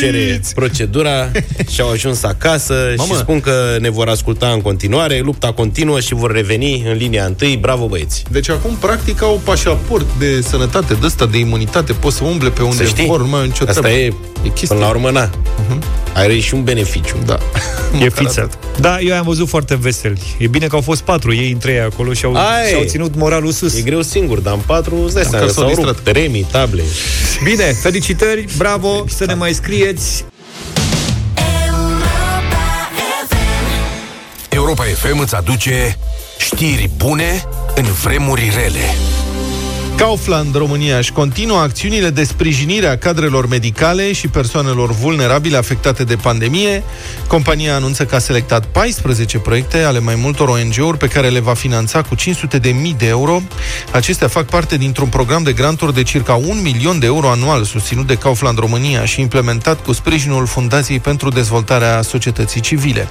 Cere procedura și au ajuns acasă Mamă. și spun că ne vor asculta în continuare. Lupta continuă și vor reveni în linia întâi. Bravo, băieți! Deci acum, practic, au pașaport de sănătate, de ăsta, de imunitate, pot să umble pe unde Să știi, vor, nu mai au nicio asta treabă. e, e chestie. până la urmă, na. Are și un beneficiu. Da. E fiță. Da, eu am văzut foarte veseli. E bine că au fost patru, ei între ei acolo și au, Ai. și-au ținut moralul sus. E greu singur, dar în patru îți dai Măcar seama, s-au s-au distrat. rupt remii, table. Bine, felicitări, bravo, să ne mai scrieți. Europa FM îți aduce știri bune în vremuri rele. Kaufland România își continuă acțiunile de sprijinire a cadrelor medicale și persoanelor vulnerabile afectate de pandemie. Compania anunță că a selectat 14 proiecte ale mai multor ONG-uri pe care le va finanța cu 500 de mii de euro. Acestea fac parte dintr-un program de granturi de circa 1 milion de euro anual susținut de Kaufland România și implementat cu sprijinul Fundației pentru Dezvoltarea Societății Civile.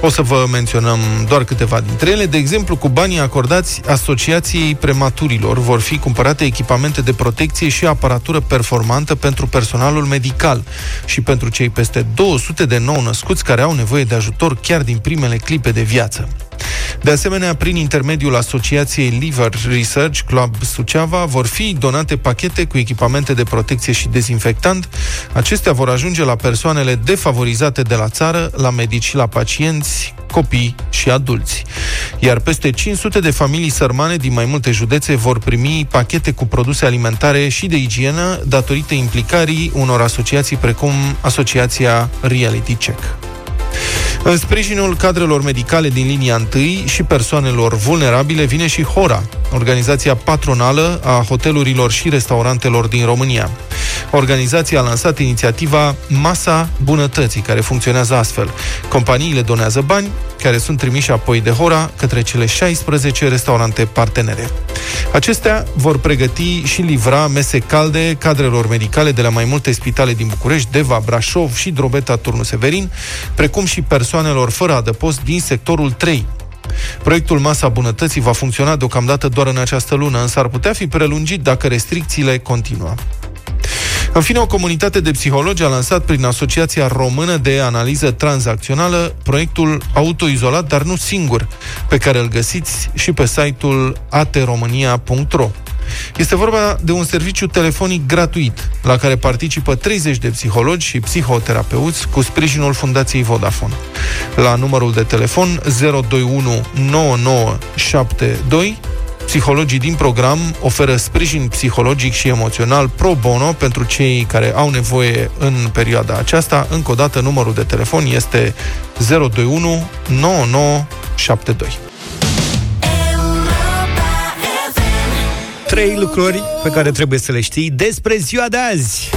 O să vă menționăm doar câteva dintre ele. De exemplu, cu banii acordați Asociației Prematurilor vor fi cumpărate echipamente de protecție și aparatură performantă pentru personalul medical și pentru cei peste 200 de nou născuți care au nevoie de ajutor chiar din primele clipe de viață. De asemenea, prin intermediul Asociației Liver Research Club Suceava vor fi donate pachete cu echipamente de protecție și dezinfectant. Acestea vor ajunge la persoanele defavorizate de la țară, la medici și la pacienți, copii și adulți. Iar peste 500 de familii sărmane din mai multe județe vor primi pachete cu produse alimentare și de igienă datorită implicării unor asociații precum Asociația Reality Check. În sprijinul cadrelor medicale din linia 1 și persoanelor vulnerabile vine și HORA, organizația patronală a hotelurilor și restaurantelor din România. Organizația a lansat inițiativa Masa Bunătății, care funcționează astfel. Companiile donează bani, care sunt trimiși apoi de Hora către cele 16 restaurante partenere. Acestea vor pregăti și livra mese calde cadrelor medicale de la mai multe spitale din București, Deva, Brașov și Drobeta Turnu Severin, precum și persoanelor fără adăpost din sectorul 3, Proiectul Masa Bunătății va funcționa deocamdată doar în această lună, însă ar putea fi prelungit dacă restricțiile continuă. În fine, o comunitate de psihologi a lansat prin Asociația Română de Analiză Tranzacțională proiectul Autoizolat, dar nu singur, pe care îl găsiți și pe site-ul atromania.ro. Este vorba de un serviciu telefonic gratuit, la care participă 30 de psihologi și psihoterapeuți cu sprijinul Fundației Vodafone. La numărul de telefon 021 9972 Psihologii din program oferă sprijin psihologic și emoțional pro bono pentru cei care au nevoie în perioada aceasta. Încă o dată, numărul de telefon este 021 9972. Trei lucruri pe care trebuie să le știi despre ziua de azi.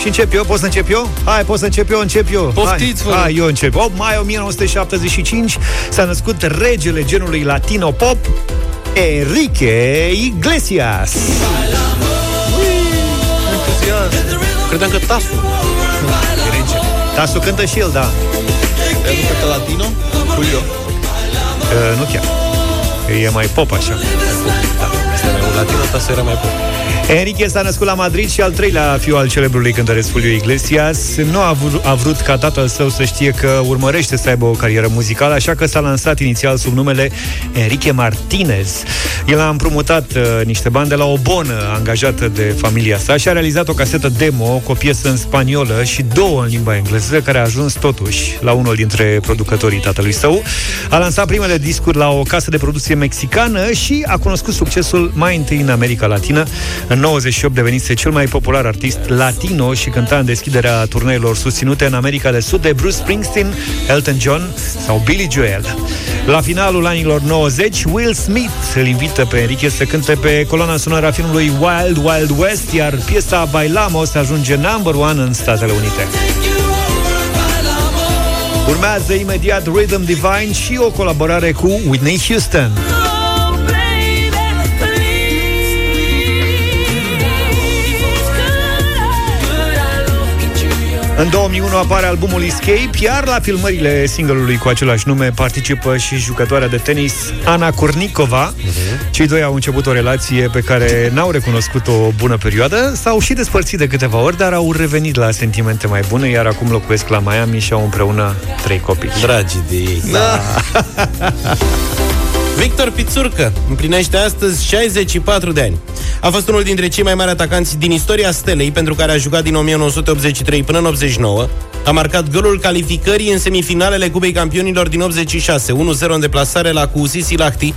Și încep eu? Pot să încep eu? Hai, pot să încep eu, încep eu. Poftiți, vă Hai, rog. hai, eu încep. 8 mai 1975 s-a născut regele genului latino pop, Enrique Iglesias. Credeam că Tasu. Tasu cântă și el, da. El nu cântă latino? Julio. Uh, nu chiar. E mai pop așa. Este mai mult latino, Tasu era mai pop. Enrique s-a născut la Madrid și al treilea fiu al celebrului cântăresc Julio Iglesias nu a vrut, a vrut ca tatăl său să știe că urmărește să aibă o carieră muzicală, așa că s-a lansat inițial sub numele Enrique Martinez. El a împrumutat uh, niște bani de la o bonă angajată de familia sa și a realizat o casetă demo cu o piesă în spaniolă și două în limba engleză, care a ajuns totuși la unul dintre producătorii tatălui său. A lansat primele discuri la o casă de producție mexicană și a cunoscut succesul mai întâi în America Latină. În 98 devenise cel mai popular artist latino și cânta în deschiderea turneilor susținute în America de Sud de Bruce Springsteen, Elton John sau Billy Joel. La finalul anilor 90, Will Smith îl invită pe Enrique să cânte pe coloana sonoră a filmului Wild Wild West, iar piesa Bailamos ajunge number one în Statele Unite. Urmează imediat Rhythm Divine și o colaborare cu Whitney Houston. În 2001 apare albumul Escape, iar la filmările single-ului cu același nume participă și jucătoarea de tenis Ana Kurnikova. Uh-huh. Cei doi au început o relație pe care n-au recunoscut o bună perioadă, s-au și despărțit de câteva ori, dar au revenit la sentimente mai bune, iar acum locuiesc la Miami și au împreună trei copii. Dragi de ei. Da. Victor Pițurcă împlinește astăzi 64 de ani. A fost unul dintre cei mai mari atacanți din istoria stelei, pentru care a jucat din 1983 până în 89. A marcat golul calificării în semifinalele Cupei Campionilor din 86, 1-0 în deplasare la Cusisi Lahti,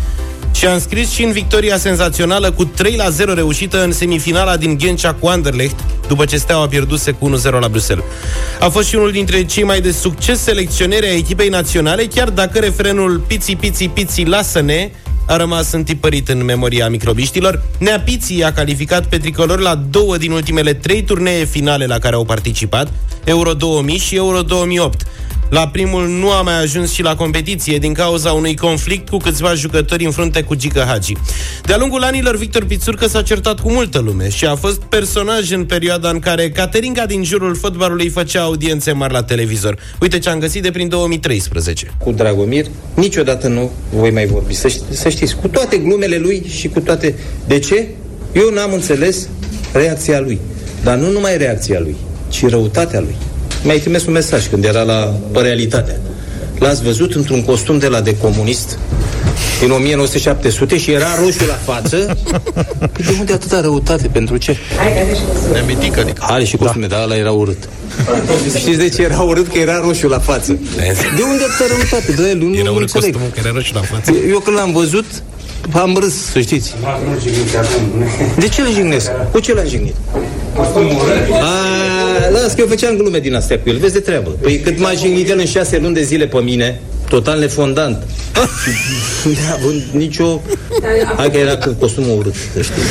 și a înscris și în victoria senzațională cu 3 la 0 reușită în semifinala din Ghencea cu Anderlecht, după ce Steaua pierduse cu 1-0 la Bruxelles. A fost și unul dintre cei mai de succes selecționeri a echipei naționale, chiar dacă refrenul Piți, Piți, Piți, lasă-ne a rămas întipărit în memoria microbiștilor. Neapiții a calificat pe tricolor la două din ultimele trei turnee finale la care au participat, Euro 2000 și Euro 2008. La primul nu a mai ajuns și la competiție din cauza unui conflict cu câțiva jucători în frunte cu Gică Hagi. De-a lungul anilor, Victor Pițurcă s-a certat cu multă lume și a fost personaj în perioada în care Caterinca din jurul fotbalului făcea audiențe mari la televizor. Uite ce am găsit de prin 2013. Cu Dragomir niciodată nu voi mai vorbi. Să, ști, să știți, cu toate glumele lui și cu toate... De ce? Eu n-am înțeles reacția lui. Dar nu numai reacția lui, ci răutatea lui mi-ai trimis un mesaj când era la Realitatea. L-ați văzut într-un costum de la de comunist din 1907 și era roșu la față. Păi de unde atâta răutate? Pentru ce? Neamitic, adică. Are și costume, da. dar ăla era urât. Știți de ce era urât? Că era roșu la față. De unde atâta răutate? De nu, Era nu urât înțeleg. costumul, că era roșu la față. Eu când l-am văzut, am râs, să știți. De ce îl jignesc? Cu ce l-am jignit? A, las că eu făceam glume din astea cu el, vezi de treabă. Păi cât m-a jignit el în șase luni de zile pe mine, total nefondant. Și neavând nicio... Hai că era cu costumul urât, să știi.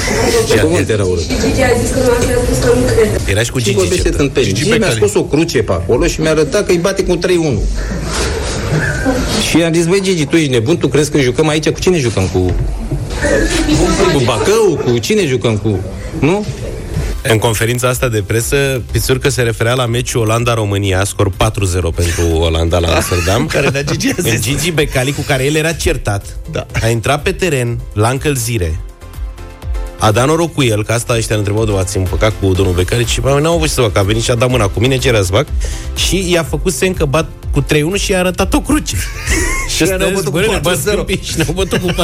Pe cuvânt era urât. Gigi a zis că nu a spus că nu crede. Era și cu Și Gigi. vorbește certă. tâmpeni. Gigi Gigi mi-a Becali. scos o cruce pe acolo și mi-a arătat că îi bate cu 3-1. Și am zis, băi Gigi, tu ești nebun, tu crezi că jucăm aici? Cu cine jucăm? Cu, cu Bacău? Cu cine jucăm? Cu... Nu? În conferința asta de presă, Pițurcă se referea la meciul Olanda-România, scor 4-0 pentru Olanda la Amsterdam. Care ne-a Gigi a zis. În Gigi Becali, cu care el era certat, Da. a intrat pe teren, la încălzire, a dat noroc cu el, că asta ăștia ne întrebau de ați împăcat cu domnul Becali și bă, n-au avut ce să facă, a venit și a dat mâna cu mine, ce era să fac, și i-a făcut semn că bat cu 3-1 și i-a arătat o cruce. Și ne-au bătut cu 4-0. Și ne-au bătut cu 4-0,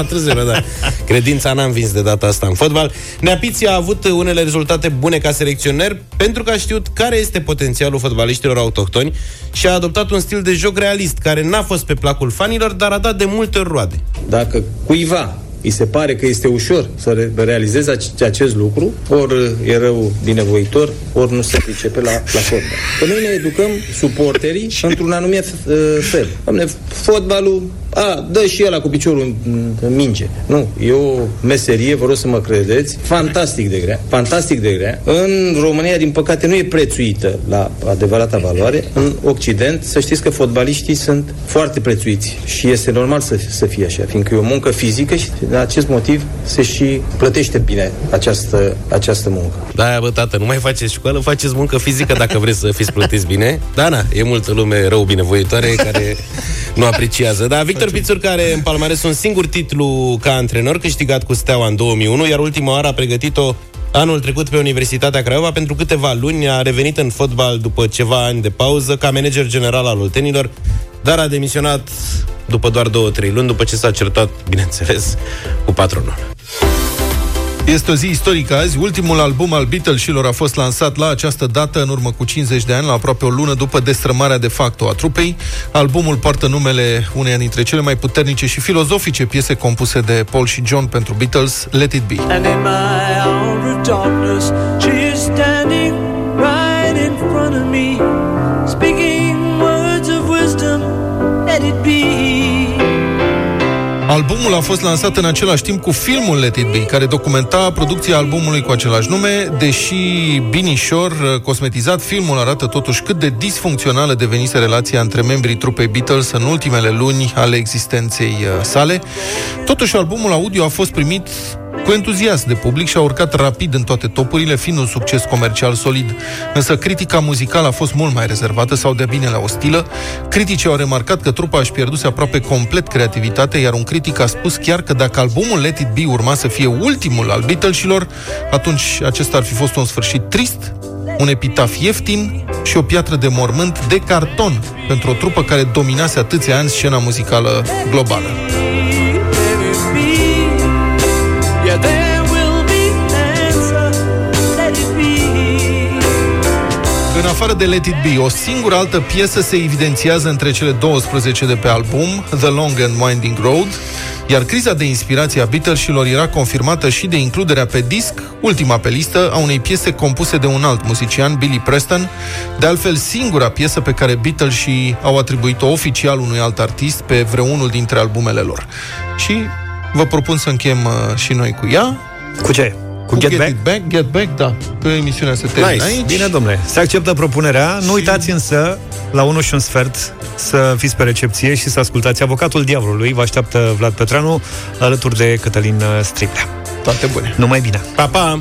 da. Credința n-am vins de data asta în fotbal. Neapiții a avut unele rezultate bune ca selecționer pentru că a știut care este potențialul fotbaliștilor autohtoni și a adoptat un stil de joc realist care n-a fost pe placul fanilor, dar a dat de multe ori roade. Dacă cuiva îi se pare că este ușor să re- realizeze ac- acest lucru, ori e rău binevoitor, ori nu se pricepe la, la fotbal. Că noi ne educăm suporterii într-un anumit uh, fel. Doamne, fotbalul, a, dă și ăla cu piciorul în, în minge. Nu, e o meserie, vă rog să mă credeți, fantastic de grea, fantastic de grea. În România, din păcate, nu e prețuită la adevărata valoare. În Occident, să știți că fotbaliștii sunt foarte prețuiți și este normal să, să fie așa, fiindcă e o muncă fizică și de acest motiv se și plătește bine această, această muncă. Da, bă, tată, nu mai faceți școală, faceți muncă fizică dacă vreți să fiți plătiți bine. Da, na, e multă lume rău binevoitoare care nu apreciază. Da, Victor Pițur, care în palmares un singur titlu ca antrenor, câștigat cu Steaua în 2001, iar ultima oară a pregătit-o anul trecut pe Universitatea Craiova. Pentru câteva luni a revenit în fotbal după ceva ani de pauză ca manager general al Oltenilor, dar a demisionat după doar două-trei luni, după ce s-a certat, bineînțeles, cu patronul. Este o zi istorică azi. Ultimul album al Beatlesilor a fost lansat la această dată, în urmă cu 50 de ani, la aproape o lună după destrămarea de facto a trupei. Albumul poartă numele uneia dintre cele mai puternice și filozofice piese compuse de Paul și John pentru Beatles, Let It Be. And in my hour of darkness, she is standing right in front of me, Albumul a fost lansat în același timp cu filmul Let It Be, care documenta producția albumului cu același nume, deși binișor cosmetizat, filmul arată totuși cât de disfuncțională devenise relația între membrii trupei Beatles în ultimele luni ale existenței uh, sale. Totuși, albumul audio a fost primit cu entuziasm de public și a urcat rapid în toate topurile, fiind un succes comercial solid. Însă critica muzicală a fost mult mai rezervată sau de bine la ostilă. Criticii au remarcat că trupa își pierduse aproape complet creativitatea, iar un critic a spus chiar că dacă albumul Let It Be urma să fie ultimul al Beatlesilor, atunci acesta ar fi fost un sfârșit trist, un epitaf ieftin și o piatră de mormânt de carton pentru o trupă care dominase atâția ani scena muzicală globală. În afară de Let It Be, o singură altă piesă se evidențiază între cele 12 de pe album, The Long and Winding Road, iar criza de inspirație a Beatlesilor era confirmată și de includerea pe disc, ultima pe listă, a unei piese compuse de un alt muzician, Billy Preston, de altfel singura piesă pe care Beatles și au atribuit-o oficial unui alt artist pe vreunul dintre albumele lor. Și vă propun să încheiem uh, și noi cu ea. Cu ce? Cu Cu Get Get Back? It Back, Get Back, da. Că emisiunea se termină Nice. aici. Bine, domnule. Se acceptă propunerea. Nu uitați însă, la 1 și un sfert, să fiți pe recepție și să ascultați Avocatul Diavolului. Vă așteaptă Vlad Petranu alături de Cătălin Striplea. Toate bune. Numai bine. Pa, pa!